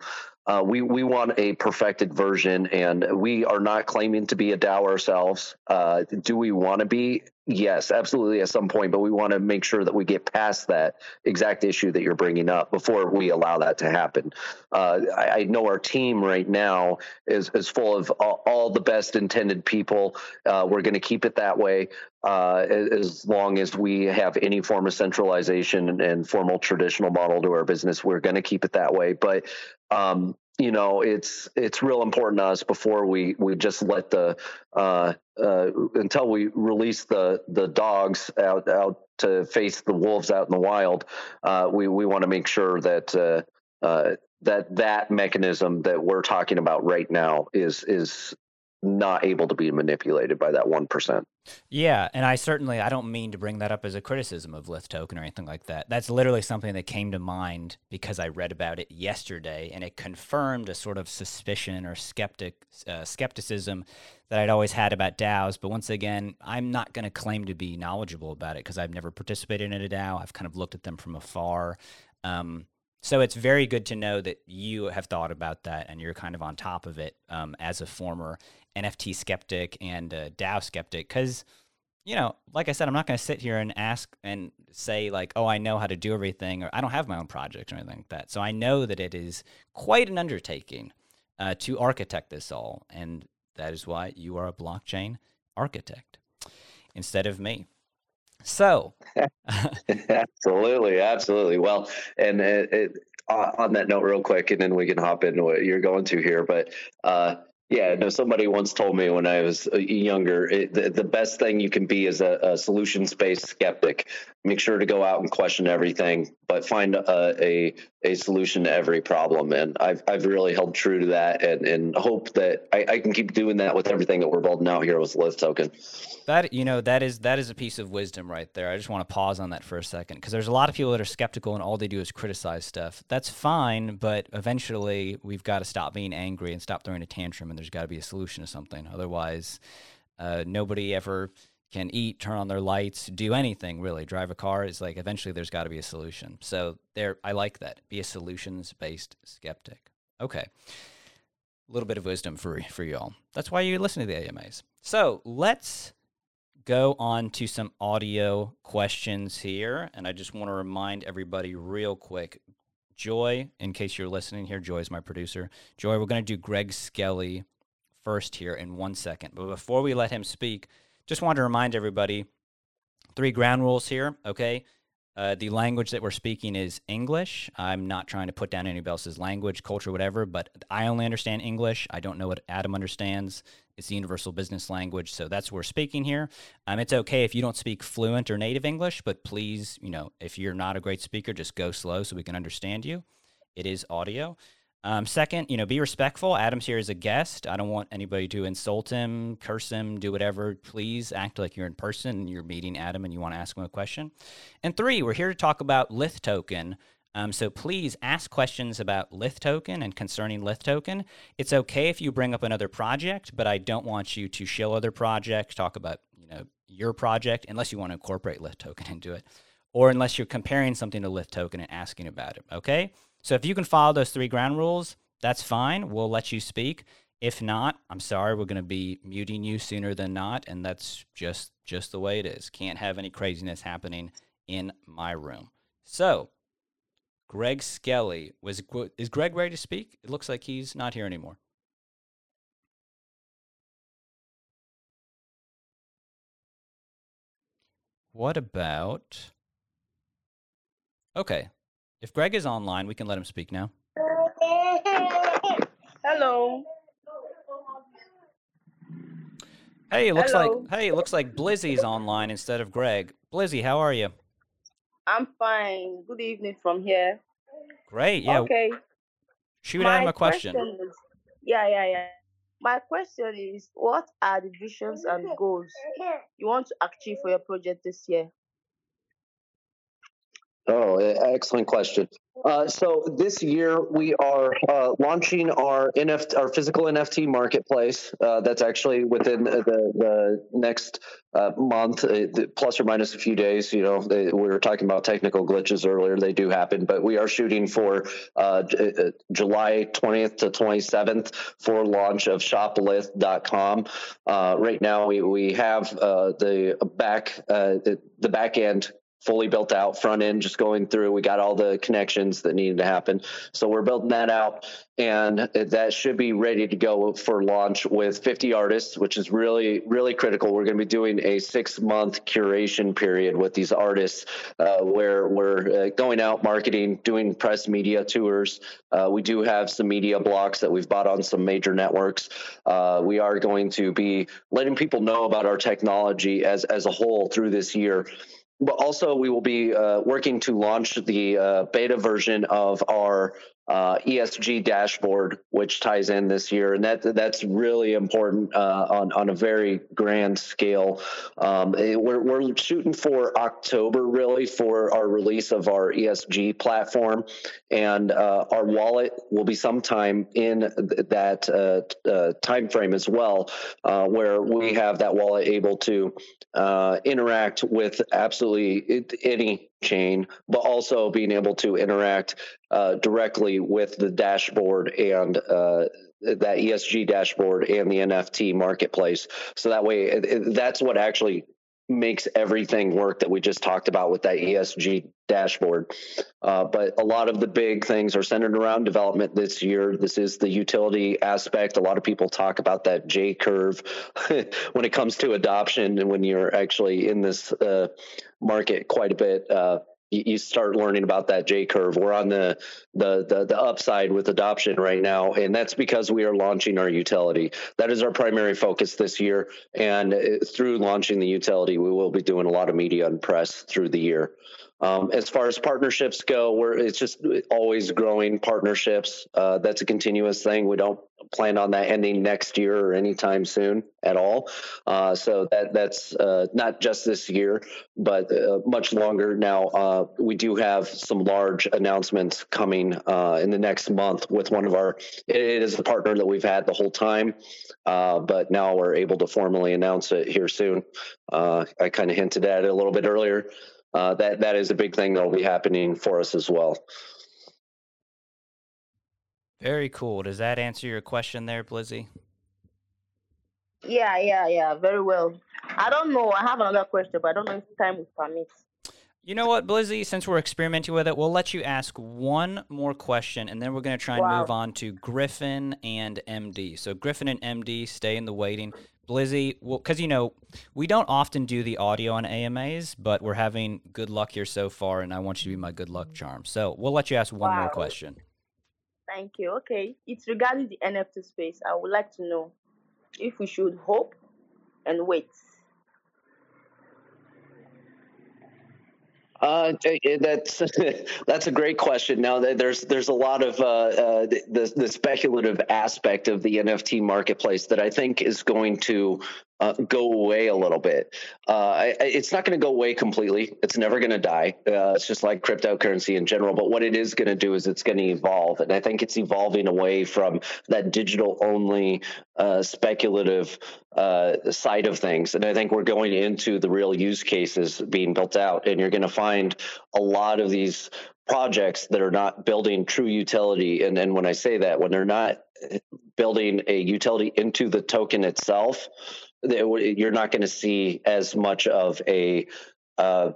Uh, we we want a perfected version, and we are not claiming to be a DAO ourselves. Uh, do we want to be? Yes, absolutely at some point, but we want to make sure that we get past that exact issue that you're bringing up before we allow that to happen. Uh, I, I, know our team right now is is full of all, all the best intended people. Uh, we're going to keep it that way uh, as long as we have any form of centralization and, and formal traditional model to our business. We're going to keep it that way, but um, you know, it's it's real important to us before we we just let the uh, uh, until we release the the dogs out out to face the wolves out in the wild. Uh, we we want to make sure that uh, uh, that that mechanism that we're talking about right now is is not able to be manipulated by that 1%. Yeah, and I certainly I don't mean to bring that up as a criticism of Lith token or anything like that. That's literally something that came to mind because I read about it yesterday and it confirmed a sort of suspicion or skeptic uh, skepticism that I'd always had about DAOs, but once again, I'm not going to claim to be knowledgeable about it because I've never participated in a DAO. I've kind of looked at them from afar. Um, so it's very good to know that you have thought about that and you're kind of on top of it um, as a former NFT skeptic and a DAO skeptic. Because, you know, like I said, I'm not going to sit here and ask and say, like, oh, I know how to do everything, or I don't have my own project or anything like that. So I know that it is quite an undertaking uh, to architect this all. And that is why you are a blockchain architect instead of me. So, <laughs> absolutely, absolutely. Well, and it, it, on that note, real quick, and then we can hop into what you're going to here. But uh, yeah, no. Somebody once told me when I was uh, younger, it, the, the, best thing you can be is a, a solutions-based skeptic. Make sure to go out and question everything, but find a, a, a solution to every problem. And I've I've really held true to that, and, and hope that I, I can keep doing that with everything that we're building out here with Lith Token. That you know that is that is a piece of wisdom right there. I just want to pause on that for a second because there's a lot of people that are skeptical and all they do is criticize stuff. That's fine, but eventually we've got to stop being angry and stop throwing a tantrum, and there's got to be a solution to something. Otherwise, uh, nobody ever can eat, turn on their lights, do anything really. Drive a car is like eventually there's got to be a solution. So there, I like that. Be a solutions based skeptic. Okay, a little bit of wisdom for for y'all. That's why you listen to the AMAs. So let's go on to some audio questions here, and I just want to remind everybody real quick. Joy, in case you're listening here, Joy is my producer. Joy, we're going to do Greg Skelly first here in one second. But before we let him speak, just want to remind everybody three ground rules here, okay? Uh, the language that we're speaking is English. I'm not trying to put down anybody else's language, culture, whatever, but I only understand English. I don't know what Adam understands. It's the universal business language, so that's what we're speaking here. Um, it's okay if you don't speak fluent or native English, but please, you know, if you're not a great speaker, just go slow so we can understand you. It is audio. Um, second, you know, be respectful. Adam's here as a guest. I don't want anybody to insult him, curse him, do whatever. Please act like you're in person and you're meeting Adam and you want to ask him a question. And three, we're here to talk about Lith Token. Um, so please ask questions about Lith Token and concerning Lith Token. It's okay if you bring up another project, but I don't want you to show other projects, talk about you know your project, unless you want to incorporate Lith Token <laughs> into it, or unless you're comparing something to Lith Token and asking about it. Okay. So if you can follow those three ground rules, that's fine. We'll let you speak. If not, I'm sorry, we're going to be muting you sooner than not, and that's just just the way it is. Can't have any craziness happening in my room. So, Greg Skelly was is Greg ready to speak? It looks like he's not here anymore. What about Okay, if Greg is online, we can let him speak now. <laughs> Hello. Hey, it looks Hello. like hey, it looks like Blizzy's online instead of Greg. Blizzy, how are you? I'm fine. Good evening from here. Great. Yeah. Okay. Shoot My at him a question. question is, yeah, yeah, yeah. My question is, what are the visions and goals you want to achieve for your project this year? Oh, excellent question. Uh, so this year we are uh, launching our NFT, our physical NFT marketplace. Uh, that's actually within the, the next uh, month, uh, plus or minus a few days. You know, they, we were talking about technical glitches earlier; they do happen, but we are shooting for uh, July 20th to 27th for launch of shoplith.com. right now, we we have the back the, the back end fully built out front end just going through. We got all the connections that needed to happen. So we're building that out and that should be ready to go for launch with 50 artists which is really really critical. We're going to be doing a six month curation period with these artists uh, where we're uh, going out marketing doing press media tours. Uh, we do have some media blocks that we've bought on some major networks. Uh, we are going to be letting people know about our technology as as a whole through this year but also we will be uh, working to launch the uh, beta version of our uh, ESG dashboard, which ties in this year, and that that's really important uh, on on a very grand scale. Um, eh, we're we're shooting for October really for our release of our ESG platform, and uh, our wallet will be sometime in that uh, uh, time frame as well, uh, where we have that wallet able to interact with absolutely any chain, but also being able to interact uh, directly with the dashboard and uh, that ESG dashboard and the NFT marketplace. So that way, it, it, that's what actually makes everything work that we just talked about with that ESG dashboard. Uh, but a lot of the big things are centered around development this year. This is the utility aspect. A lot of people talk about that J curve <laughs> when it comes to adoption and when you're actually in this uh, market quite a bit. Uh, you start learning about that J curve. We're on the, the, the the upside with adoption right now, and that's because we are launching our utility. That is our primary focus this year, and uh, through launching the utility, we will be doing a lot of media and press through the year. Um, as far as partnerships go, we're it's just always growing partnerships. Uh, that's a continuous thing. We don't plan on that ending next year or anytime soon at all. Uh, so that that's uh, not just this year, but uh, much longer now. Uh, we do have some large announcements coming uh, in the next month with one of our. It is a partner that we've had the whole time, but now we're able to formally announce it here soon. I kind of hinted at it a little bit earlier uh, that that is a big thing that will be happening for us as well. Very cool. Does that answer your question there, Blizzy? Yeah, yeah, yeah. Very well. I don't know. I have another question, but I don't know if time will permit. You know what, Blizzy? Since we're experimenting with it, we'll let you ask one more question, and then we're going to try and wow. move on to Griffin and MD. So Griffin and MD stay in the waiting. Blizzy, well, because you know we don't often do the audio on AMAs, but we're having good luck here so far, and I want you to be my good luck charm. So we'll let you ask one wow. more question. Thank you. Okay, it's regarding the NFT space. I would like to know if we should hope and wait. Uh, that's <laughs> that's a great question. Now there's there's a lot of uh, uh, the the speculative aspect of the NFT marketplace that I think is going to uh, go away a little bit. Uh, I, it's not going to go away completely. It's never going to die. Uh, it's just like cryptocurrency in general. But what it is going to do is it's going to evolve, and I think it's evolving away from that digital only uh, speculative uh, side of things. And I think we're going into the real use cases being built out, and you're going to find a lot of these projects that are not building true utility. And, and when I say that, when they're not building a utility into the token itself, you're not going to see as much of a uh,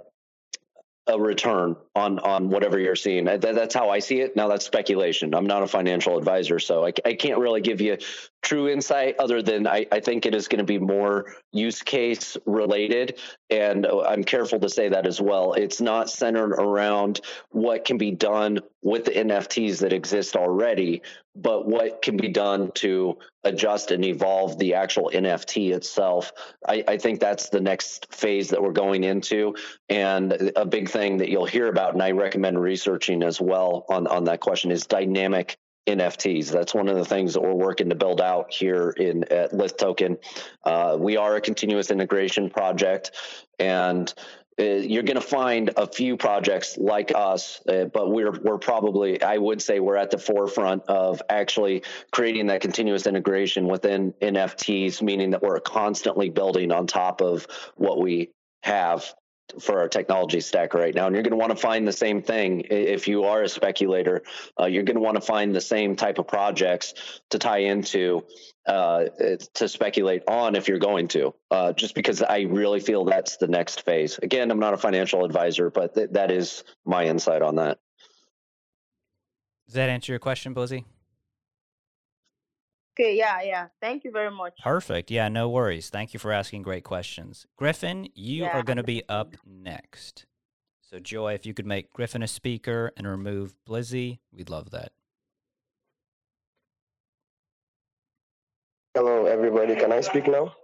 a return on on whatever you're seeing. That, that's how I see it. Now that's speculation. I'm not a financial advisor, so I, I can't really give you true insight other than I, I think it is going to be more use case related. And I'm careful to say that as well. It's not centered around what can be done with the NFTs that exist already, but what can be done to adjust and evolve the actual NFT itself. I, I, think that's the next phase that we're going into. And a big thing that you'll hear about, and I recommend researching as well on, on that question, is dynamic NFTs. That's one of the things that we're working to build out here in at Lith Token. Uh, we are a continuous integration project, and uh, you're going to find a few projects like us, uh, but we're we're probably I would say we're at the forefront of actually creating that continuous integration within NFTs, meaning that we're constantly building on top of what we have for our technology stack right now. And you're going to want to find the same thing if you are a speculator. Uh, you're going to want to find the same type of projects to tie into uh, to speculate on if you're going to. Uh, just because I really feel that's the next phase. Again, I'm not a financial advisor, but th- that is my insight on that. Does that answer your question, Blizzy? Okay, yeah, yeah. Thank you very much. Perfect. Yeah, no worries. Thank you for asking great questions. Griffin, you yeah. are going to be up next. So, Joy, if you could make Griffin a speaker and remove Blizzy, we'd love that. Hello, everybody. Can I speak now?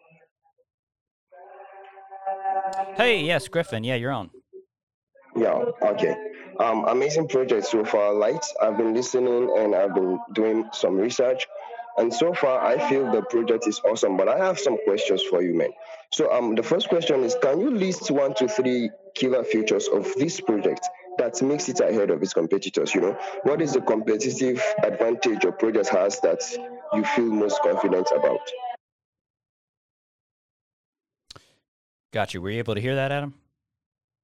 Hey, yes, Griffin. Yeah, you're on. Yeah, okay. Um, amazing project so far, Light. I've been listening and I've been doing some research. And so far, I feel the project is awesome. But I have some questions for you, man. So, um, the first question is: Can you list one to three killer features of this project that makes it ahead of its competitors? You know, what is the competitive advantage your project has that you feel most confident about? Got you. Were you able to hear that, Adam?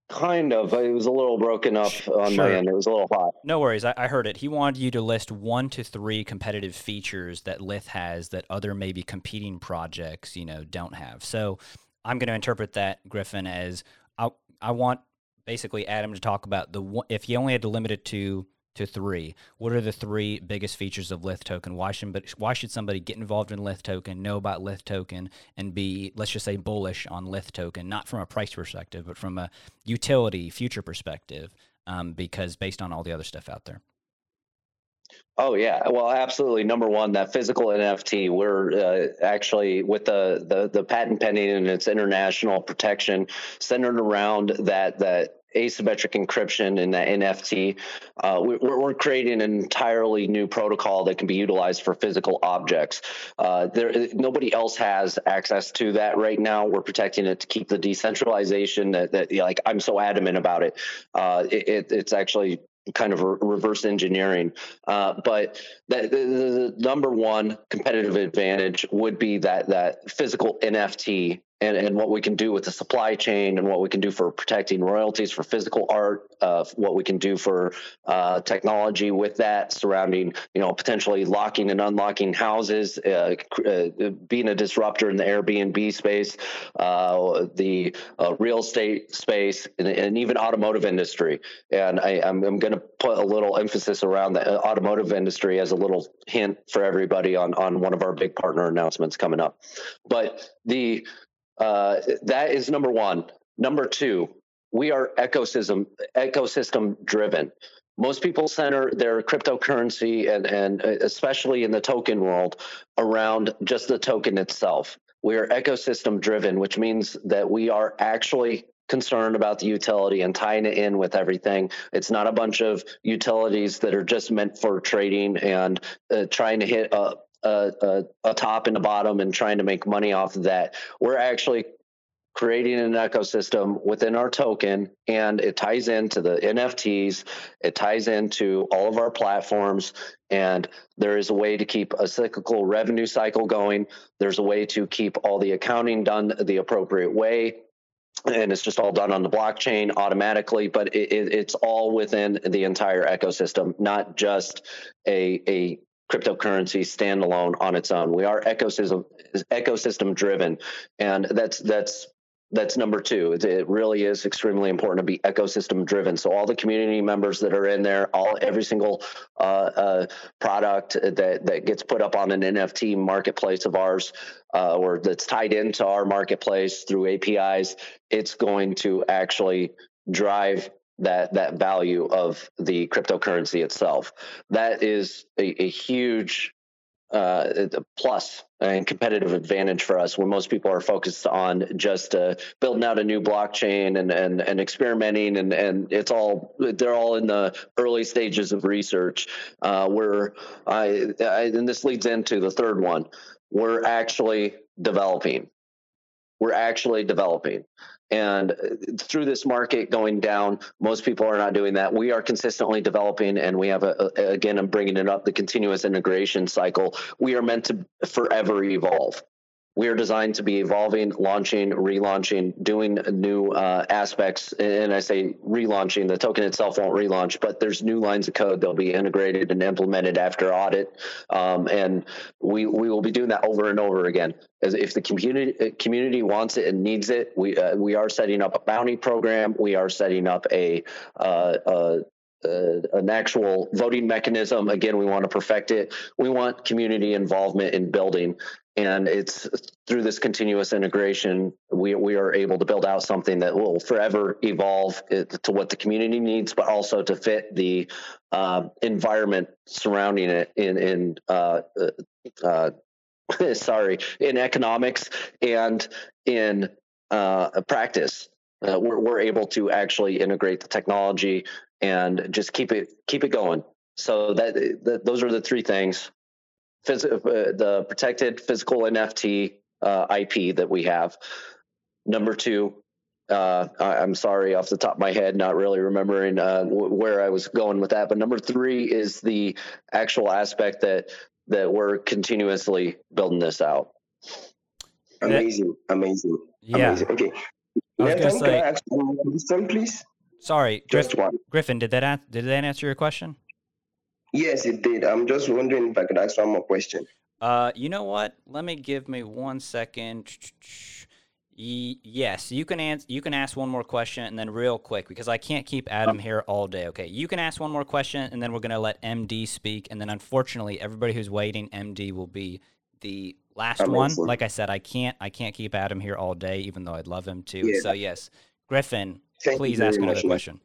Kind of. It was a little broken up on sure. my end. It was a little hot. No worries. I, I, heard it. He wanted you to list one to three competitive features that Lith has that other maybe competing projects, you know, don't have. So I'm going to interpret that, Griffin, as I, I want basically Adam to talk about the if he only had to limit it to to three. What are the three biggest features of Lith Token? Why should why should somebody get involved in Lith Token, know about Lith Token, and be let's just say bullish on Lith Token, not from a price perspective, but from a utility future perspective, um, because based on all the other stuff out there. Oh yeah, well, absolutely. Number one, that physical NFT. We're uh, actually with the, the the patent pending and its international protection centered around that that asymmetric encryption in that NFT. Uh, we, are creating an entirely new protocol that can be utilized for physical objects. Uh, there, nobody else has access to that right now. We're protecting it to keep the decentralization that, that like I'm so adamant about it. Uh, it it's actually kind of reverse engineering. Uh, but the, the, the, number one competitive advantage would be that that physical NFT and, and what we can do with the supply chain and what we can do for protecting royalties for physical art, uh, what we can do for uh, technology with that surrounding, you know, potentially locking and unlocking houses, uh, uh being a disruptor in the Airbnb space, uh, the uh, real estate space, and, and, even automotive industry. And I, am going to put a little emphasis around the automotive industry as a little hint for everybody on on one of our big partner announcements coming up. But the uh, that is number one. Number two, we are ecosystem ecosystem driven. Most people center their cryptocurrency and and uh, especially in the token world around just the token itself. We are ecosystem driven, which means that we are actually concerned about the utility and tying it in with everything. It's not a bunch of utilities that are just meant for trading and uh, trying to hit a, a, a, a top and a bottom and trying to make money off of that. We're actually creating an ecosystem within our token and it ties into the NFTs, it ties into all of our platforms and there is a way to keep a cyclical revenue cycle going. There's a way to keep all the accounting done the appropriate way and it's just all done on the blockchain automatically but it, it, it's all within the entire ecosystem not just a, a cryptocurrency standalone on its own. We are ecosystem ecosystem driven, and that's that's that's number two. It really is extremely important to be ecosystem driven. So all the community members that are in there, all every single uh, uh, product that that gets put up on an NFT marketplace of ours, uh, or that's tied into our marketplace through APIs, it's going to actually drive that that value of the cryptocurrency itself. That is a, a huge uh, plus and competitive advantage for us when most people are focused on just uh, building out a new blockchain and, and, and experimenting and, and it's all they're all in the early stages of research. Uh, where I, I and this leads into the third one. We're actually developing. We're actually developing and uh, through this market going down, most people are not doing that. We are consistently developing, and we have a, a, again, I'm bringing it up the continuous integration cycle. We are meant to forever evolve. We are designed to be evolving, launching, relaunching, doing new uh, aspects. And I say relaunching, the token itself won't relaunch, but there's new lines of code that'll be integrated and implemented after audit. Um, and we, we will be doing that over and over again. As if the community community wants it and needs it, we uh, we are setting up a bounty program. We are setting up a, uh, uh an actual voting mechanism. Again, we want to perfect it. We want community involvement in building and it's through this continuous integration we, we are able to build out something that will forever evolve to what the community needs but also to fit the uh, environment surrounding it in in uh, uh, <laughs> sorry in economics and in uh, practice uh, we're, we're able to actually integrate the technology and just keep it keep it going so that, that those are the three things phys- uh, the protected physical NFT uh, IP that we have. Number two, uh, I, am sorry off the top of my head, not really remembering uh, w- where I was going with that. But number three is the actual aspect that that we're continuously building this out. Amazing, amazing, yeah. amazing. Okay, I was gonna say, ask one question, please? Sorry, just Griff- one. Griffin. Did that did that answer your question? Yes, it did. I'm just wondering if I could ask one more question. Uh, you know what? Let me give me one second. Yes, you can answer. You can ask one more question, and then real quick because I can't keep Adam here all day. Okay, you can ask one more question, and then we're gonna let MD speak, and then unfortunately, everybody who's waiting, MD will be the last one. Like I said, I can't. I can't keep Adam here all day, even though I'd love him to. Yeah. So yes, Griffin, Thank please ask another much, question.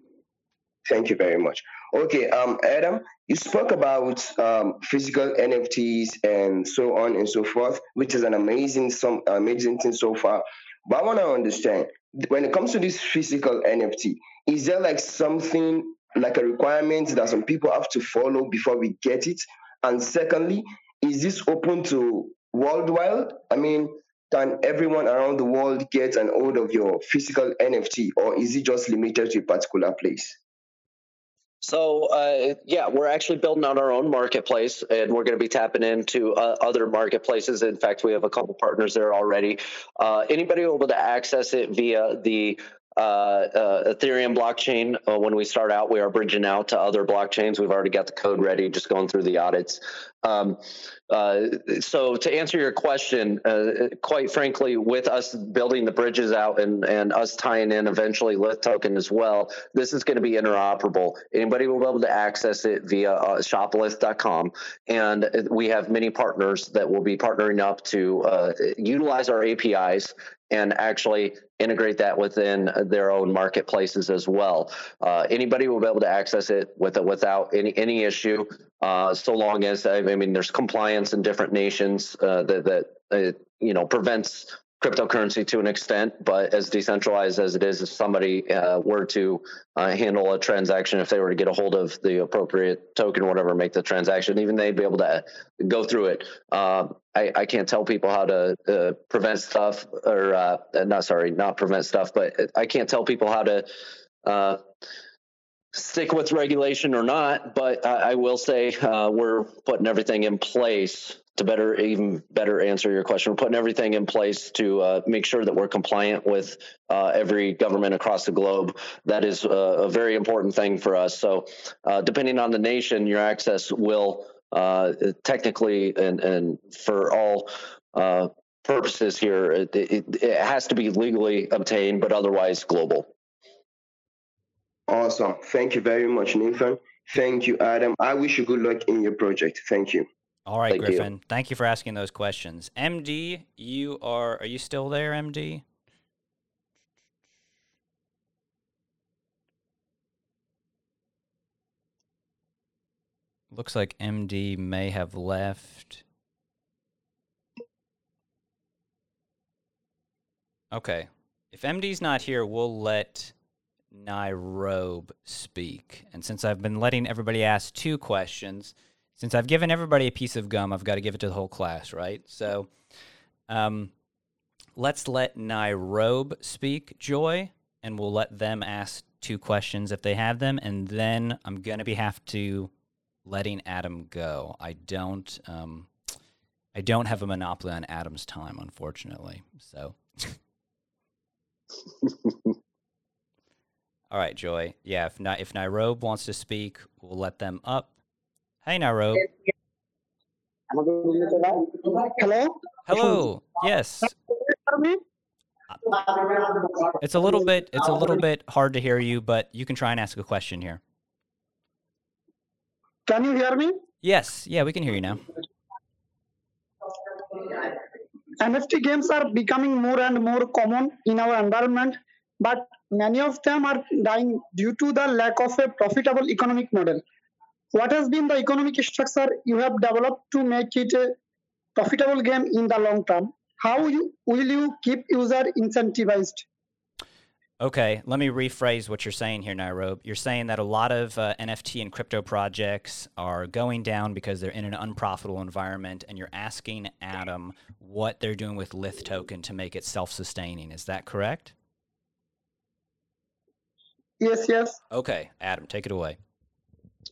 Thank you very much. Okay, um, Adam, you spoke about um, physical NFTs and so on and so forth, which is an amazing, some amazing thing so far. But I want to understand when it comes to this physical NFT, is there like something like a requirement that some people have to follow before we get it? And secondly, is this open to worldwide? I mean, can everyone around the world get an hold of your physical NFT, or is it just limited to a particular place? So uh, yeah, we're actually building out our own marketplace, and we're going to be tapping into uh, other marketplaces. In fact, we have a couple partners there already. Uh, anybody able to access it via the Ethereum blockchain. Uh, when we start out, we are bridging out to other blockchains. We've already got the code ready, just going through the audits. Um, uh, so to answer your question, uh, quite frankly, with us building the bridges out and, and us tying in eventually Lith token as well, this is going to be interoperable. Anybody will be able to access it via uh, shoplith.com. And we have many partners that will be partnering up to uh, utilize our APIs and actually integrate that within their own marketplaces as well. Uh, anybody will be able to access it with, without any any issue, uh, so long as I mean there's compliance in different nations uh, that that uh, you know prevents cryptocurrency to an extent, but as decentralized as it is, if somebody uh, were to uh, handle a transaction, if they were to get a hold of the appropriate token, whatever, make the transaction, even they'd be able to go through it. Uh, I, I, can't tell people how to uh, prevent stuff, or uh, not sorry, not prevent stuff, but I can't tell people how to uh, stick with regulation or not. But I, I will say we're putting everything in place to better even better answer your question. We're putting everything in place to uh, make sure that we're compliant with uh, every government across the globe. That is a, a very important thing for us. So uh, depending on the nation your access will uh, technically and, and for all uh, purposes here it, it, it has to be legally obtained but otherwise global. Awesome. Thank you very much nathan. Thank you adam. I wish you good luck in your project. Thank you all right, Thank Griffin. you. Thank you for asking those questions. MD, you are are you still there, MD? Looks like MD may have left. Okay. If MD's not here, we'll let Nairobi speak. And since I've been letting everybody ask two questions, since I've given everybody a piece of gum, I've got to give it to the whole class, right? So um, let's let Nairobi speak, Joy, and we'll let them ask two questions if they have them, and then I'm going to be have to letting Adam go. I don't. Um, I don't have a monopoly on Adam's time, unfortunately. So. <laughs> All right, Joy. Yeah, if not, if Nairobi wants to speak, we'll let them up. Hey, Nairobi. Hello. Hello. Yes. It's a little bit. It's a little bit hard to hear you, but you can try and ask a question here. Can you hear me? Yes. Yeah, we can hear you now. NFT games are becoming more and more common in our environment, but many of them are dying due to the lack of a profitable economic model. What has been the economic structure you have developed to make it a profitable game in the long term? How you, will you keep user incentivized? Okay, let me rephrase what you're saying here, Nairobi. You're saying that a lot of uh, NFT and crypto projects are going down because they're in an unprofitable environment, and you're asking Adam what they're doing with Lith token to make it self-sustaining. Is that correct? Yes, yes. Okay, Adam, take it away.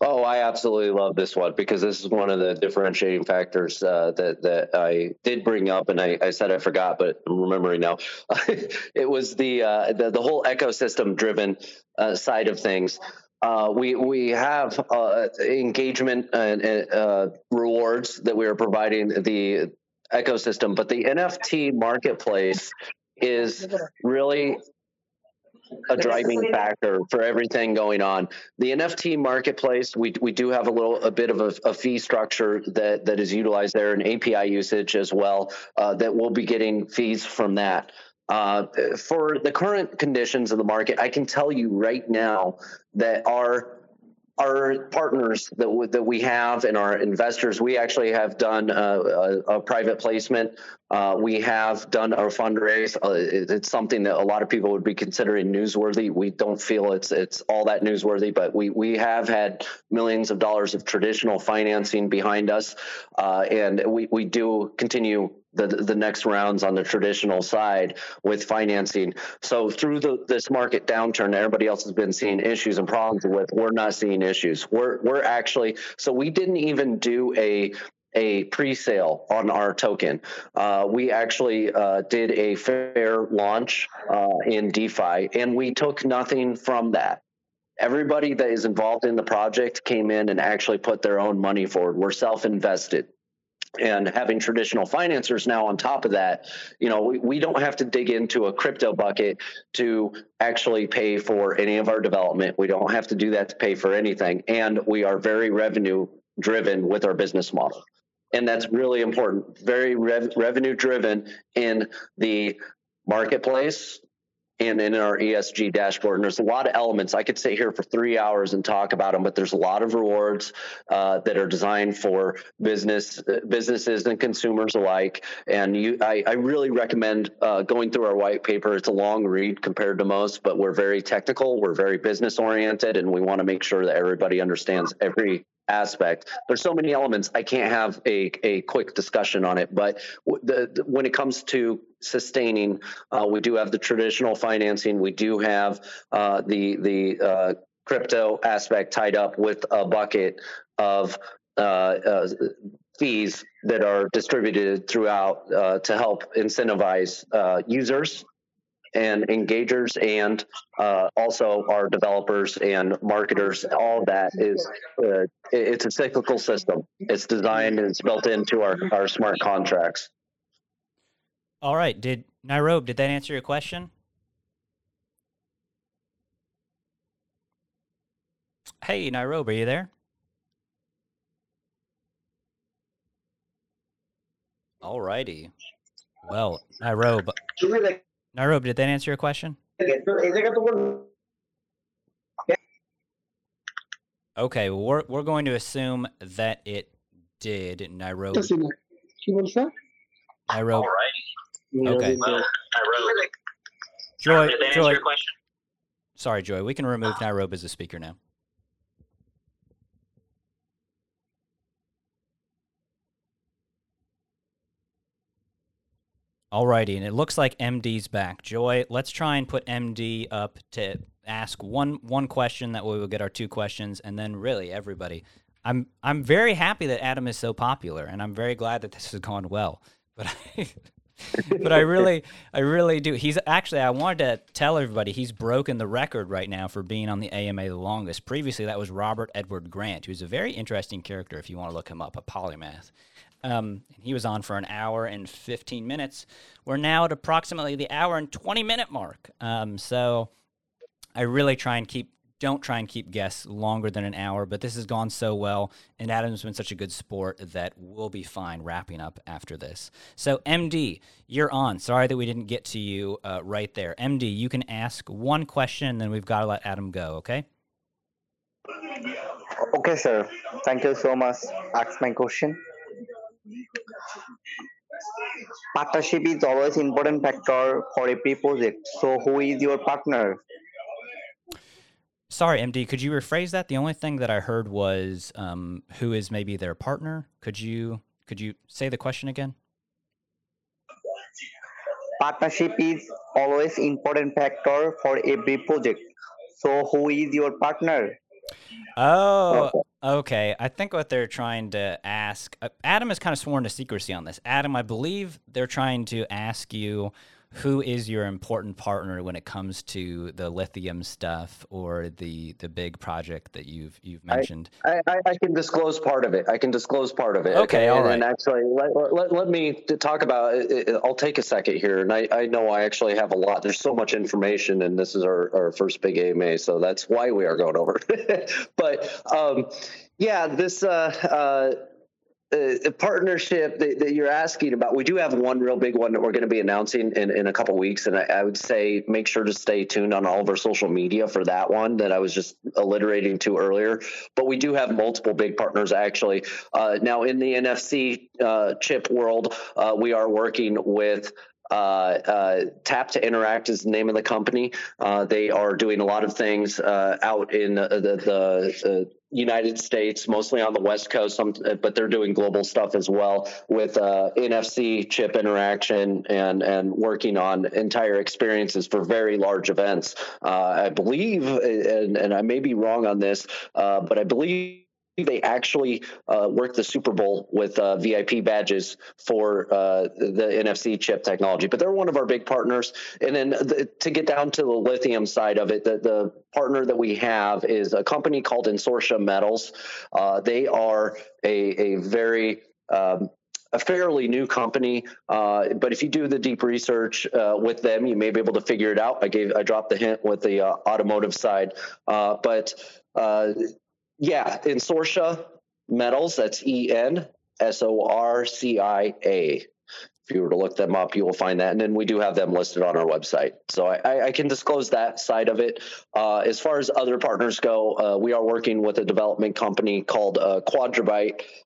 Oh, I absolutely love this one because this is one of the differentiating factors uh, that that I did bring up, and I, I, said I forgot, but I'm remembering now. <laughs> it was the, uh, the, the whole ecosystem driven uh, side of things. Uh, we we have uh, engagement and uh, rewards that we are providing the ecosystem, but the NFT marketplace is really a driving factor for everything going on. The NFT marketplace, we we do have a little a bit of a, a fee structure that that is utilized there, and API usage as well. Uh, that we'll be getting fees from that. Uh, for the current conditions of the market, I can tell you right now that our our partners that, w- that we have and our investors, we actually have done a, a, a private placement. Uh, we have done our fundraise. Uh, it, it's something that a lot of people would be considering newsworthy. We don't feel it's it's all that newsworthy, but we we have had millions of dollars of traditional financing behind us, uh, and we we do continue the the next rounds on the traditional side with financing. So through the this market downturn, everybody else has been seeing issues and problems with. We're not seeing issues. We're we're actually so we didn't even do a a pre-sale on our token. Uh, we actually uh, did a fair launch uh, in DeFi, and we took nothing from that. Everybody that is involved in the project came in and actually put their own money forward. We're self-invested and having traditional financiers now on top of that you know we, we don't have to dig into a crypto bucket to actually pay for any of our development. We don't have to do that to pay for anything. And we are very revenue driven with our business model. And that's really important. Very rev- revenue driven in the marketplace and in our ESG dashboard. And there's a lot of elements. I could sit here for three hours and talk about them, but there's a lot of rewards uh, that are designed for business businesses and consumers alike. And you, I, I really recommend uh, going through our white paper. It's a long read compared to most, but we're very technical. We're very business oriented, and we want to make sure that everybody understands every aspect. There's so many elements. I can't have a, a quick discussion on it, but the, the, when it comes to sustaining, uh, we do have the traditional financing. We do have uh, the the uh, crypto aspect tied up with a bucket of uh, uh, fees that are distributed throughout to help incentivize users and engagers and uh, also our developers and marketers. All that is uh, it's a cyclical system. It's designed and it's built into our, our smart contracts all right did nairobi did that answer your question hey nairobi are you there all righty well nairobi Nairobi, did that answer your question? Okay, well, we're we're going to assume that it did, Nairobi. Nairobi. Okay. Joy, Joy. Sorry, Joy. We can remove Nairobi as a speaker now. Alrighty, and it looks like MD's back. Joy, let's try and put MD up to ask one one question. That way we'll get our two questions, and then really everybody. I'm I'm very happy that Adam is so popular, and I'm very glad that this has gone well. But <laughs> I, but I really, I really do. He's actually, I wanted to tell everybody he's broken the record right now for being on the AMA the longest. Previously, that was Robert Edward Grant, who's a very interesting character if you want to look him up, a polymath. Um, he was on for an hour and 15 minutes. We're now at approximately the hour and 20 minute mark. Um, so I really try and keep don't try and keep guests longer than an hour, but this has gone so well, and Adam's been such a good sport that we'll be fine wrapping up after this. So, MD, you're on. Sorry that we didn't get to you uh, right there. MD, you can ask one question, and then we've got to let Adam go, okay? Okay, sir. Thank you so much. Ask my question. Partnership is always important factor for every project. So, who is your partner? Sorry, MD, could you rephrase that? The only thing that I heard was um, who is maybe their partner. Could you could you say the question again? Partnership is always important factor for every project. So who is your partner? Oh, okay. I think what they're trying to ask uh, Adam has kind of sworn to secrecy on this. Adam, I believe they're trying to ask you who is your important partner when it comes to the lithium stuff or the the big project that you've you've mentioned? I, I, I can disclose part of it. I can disclose part of it. Okay, all and, right. And actually, let, let, let me talk about it. I'll take a second here, and I, I know I actually have a lot. There's so much information, and this is our, our first big AMA, so that's why we are going over. <laughs> but um, yeah, this. Uh, uh, uh, partnership that, that, you're asking about, we do have one real big one that we're going to be announcing in, in a couple weeks. And I, I, would say make sure to stay tuned on all of our social media for that one that I was just alliterating to earlier. But we do have multiple big partners actually. Uh, now, in the NFC uh, chip world, uh, we are working with Tap to Interact is the name of the company. Uh, they are doing a lot of things uh, out in the, the, United States, mostly on the West Coast, but they're doing global stuff as well with uh, NFC chip interaction and and working on entire experiences for very large events. Uh, I believe, and, and I may be wrong on this, but I believe they actually uh, work the Super Bowl with uh, VIP badges for uh, the NFC chip technology. But they're one of our big partners. And then the, to get down to the lithium side of it, the, the, partner that we have is a company called Ensorcia Metals. Uh, they are a, a very um, a fairly new company, uh, but if you do the deep research uh, with them, you may be able to figure it out. I gave, I dropped the hint with the uh, automotive side, uh, but yeah, Ensorcia Metals. That's E N S O R C I A. If you were to look them up, you will find that. And then we do have them listed on our website. So I, I can disclose that side of it. Uh, as far as other partners go, uh, we are working with a development company called uh,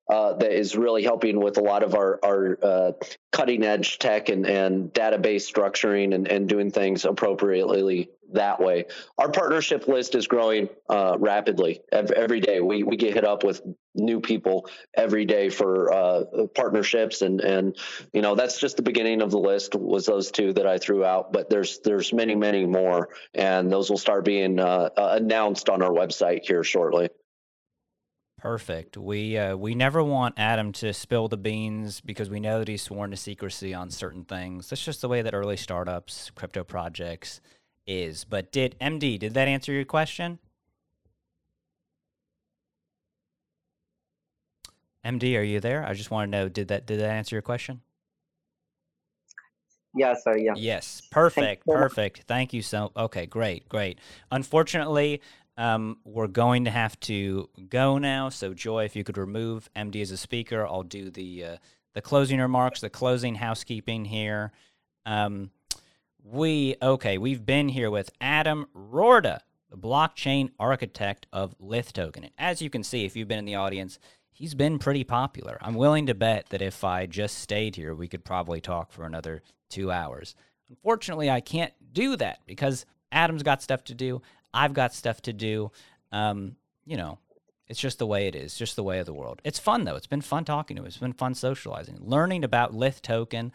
uh, that is really helping with a lot of our, our uh, cutting edge tech and, and database structuring and, and doing things appropriately that way. Our partnership list is growing uh, rapidly every day. We we get hit up with new people every day for uh, partnerships, and and you know that's just the beginning of the list. Was those two that I threw out, but there's there's many many more, and those will start being uh, uh announced on our website here shortly. Perfect. We uh, we never want Adam to spill the beans because we know that he's sworn to secrecy on certain things. That's just the way that early startups, crypto projects is. But did MD, did that answer your question? MD, are you there? I just want to know did that did that answer your question? Yeah, sir. Yeah. Yes. Perfect. Thank perfect. Thank you so. Okay. Great. Great. Unfortunately, um, we're going to have to go now. So, Joy, if you could remove MD as a speaker, I'll do the uh, the closing remarks, the closing housekeeping here. Um, we okay we've been here with adam roorda the blockchain architect of lith token and as you can see if you've been in the audience he's been pretty popular i'm willing to bet that if i just stayed here we could probably talk for another two hours unfortunately i can't do that because adam's got stuff to do i've got stuff to do um, you know it's just the way it is, just the way of the world. It's fun though. It's been fun talking to him. It's been fun socializing, learning about Lith token,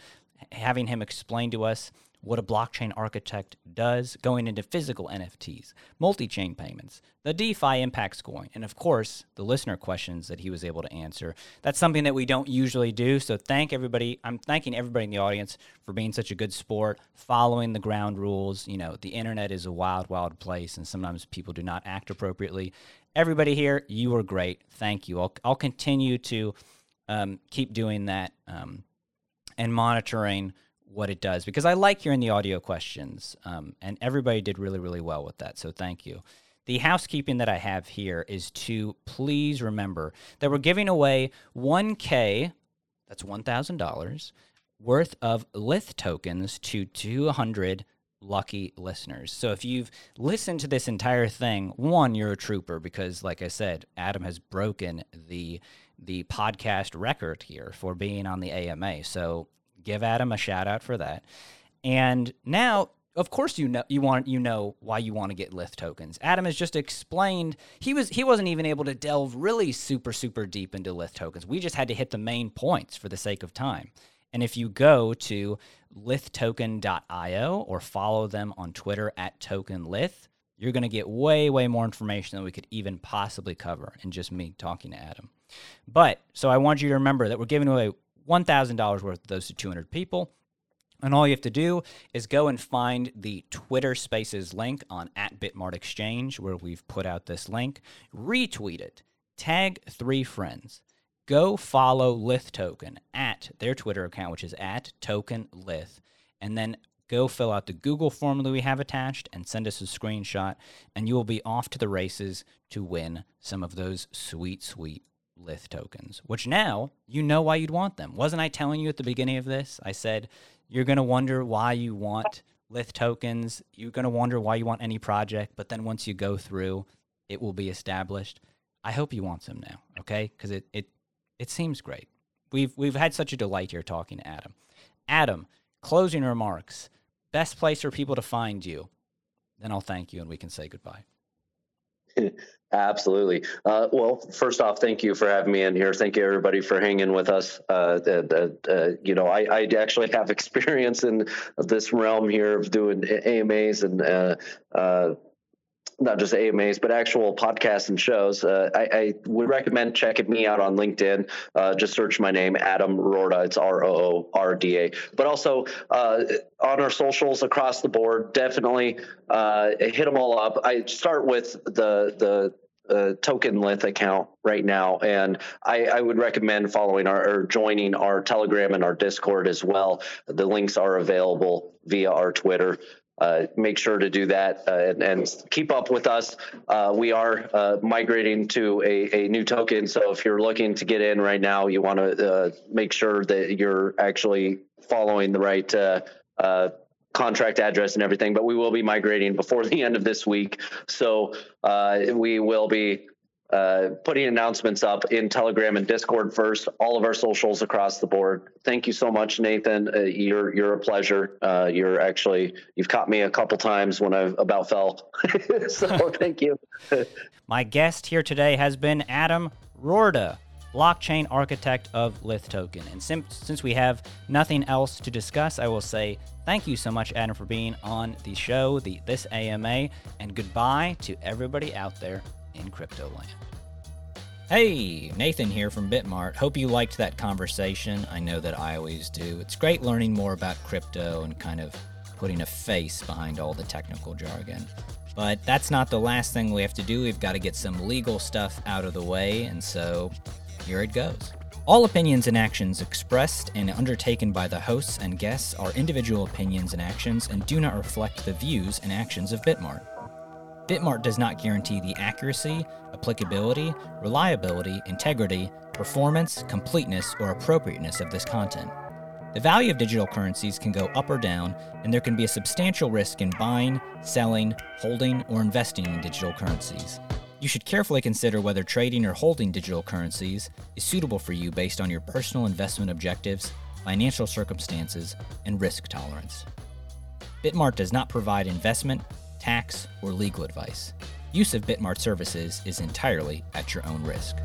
having him explain to us what a blockchain architect does, going into physical NFTs, multi chain payments, the DeFi impact scoring, and of course, the listener questions that he was able to answer. That's something that we don't usually do. So, thank everybody. I'm thanking everybody in the audience for being such a good sport, following the ground rules. You know, the internet is a wild, wild place, and sometimes people do not act appropriately. Everybody here, you were great. Thank you. I'll, I'll continue to um, keep doing that um, and monitoring what it does because I like hearing the audio questions. Um, and everybody did really, really well with that. So thank you. The housekeeping that I have here is to please remember that we're giving away 1K, that's $1,000, worth of Lith tokens to 200 lucky listeners. So if you've listened to this entire thing, one, you're a trooper because, like I said, Adam has broken the the podcast record here for being on the AMA. So give Adam a shout out for that. And now, of course, you know you want you know why you want to get Lith tokens. Adam has just explained he was he wasn't even able to delve really super super deep into Lith tokens. We just had to hit the main points for the sake of time. And if you go to lithtoken.io or follow them on Twitter at tokenlith, you're going to get way, way more information than we could even possibly cover in just me talking to Adam. But so I want you to remember that we're giving away $1,000 worth of those to 200 people. And all you have to do is go and find the Twitter Spaces link on at Bitmart Exchange, where we've put out this link. Retweet it. Tag three friends. Go follow Lith Token at their Twitter account, which is at Token Lith, and then go fill out the Google form that we have attached and send us a screenshot, and you will be off to the races to win some of those sweet, sweet Lith tokens, which now you know why you'd want them. Wasn't I telling you at the beginning of this? I said you're going to wonder why you want Lith tokens. You're going to wonder why you want any project, but then once you go through, it will be established. I hope you want some now, okay? Because it, it it seems great. We've we've had such a delight here talking to Adam. Adam, closing remarks. Best place for people to find you. Then I'll thank you and we can say goodbye. <laughs> Absolutely. Uh, well, first off, thank you for having me in here. Thank you, everybody, for hanging with us. Uh, uh, you know, I, I, actually have <laughs> experience in this realm here of doing AMAs and uh, uh, not just AMAs, but actual podcasts and shows. Uh, I, I, would recommend checking me out on LinkedIn. Uh, just search my name, Adam Roorda. It's R O O R D A. But also uh, on our socials across the board, definitely uh, hit them all up. I start with the the uh, token lith account right now and I, I, would recommend following our or joining our telegram and our discord as well the links are available via our twitter uh, make sure to do that uh, and, and, keep up with us. Uh, we are uh, migrating to a, a, new token. So if you're looking to get in right now, you want to uh, make sure that you're actually following the right uh, contract address and everything. But we will be migrating before <laughs> the end of this week. So we will be uh, putting announcements up in Telegram and Discord first. All of our socials across the board. Thank you so much, Nathan. Uh, you're you're a pleasure. Uh, you're actually you've caught me a couple times when I've about fell. <laughs> so <laughs> thank you. My guest here today has been Adam Roorda, blockchain architect of Lith Token. And sim- since we have nothing else to discuss, I will say thank you so much, Adam, for being on the show, the this AMA, and goodbye to everybody out there in crypto land. Hey, Nathan here from Bitmart. Hope you liked that conversation. I know that I always do. It's great learning more about crypto and kind of putting a face behind all the technical jargon. But that's not the last thing we have to do. We've got to get some legal stuff out of the way, and so here it goes. All opinions and actions expressed and undertaken by the hosts and guests are individual opinions and actions and do not reflect the views and actions of Bitmart. Bitmart does not guarantee the accuracy, applicability, reliability, integrity, performance, completeness, or appropriateness of this content. The value of digital currencies can go up or down, and there can be a substantial risk in buying, selling, holding, or investing in digital currencies. You should carefully consider whether trading or holding digital currencies is suitable for you based on your personal investment objectives, financial circumstances, and risk tolerance. Bitmart does not provide investment, tax, or legal advice. Use of Bitmart services is entirely at your own risk.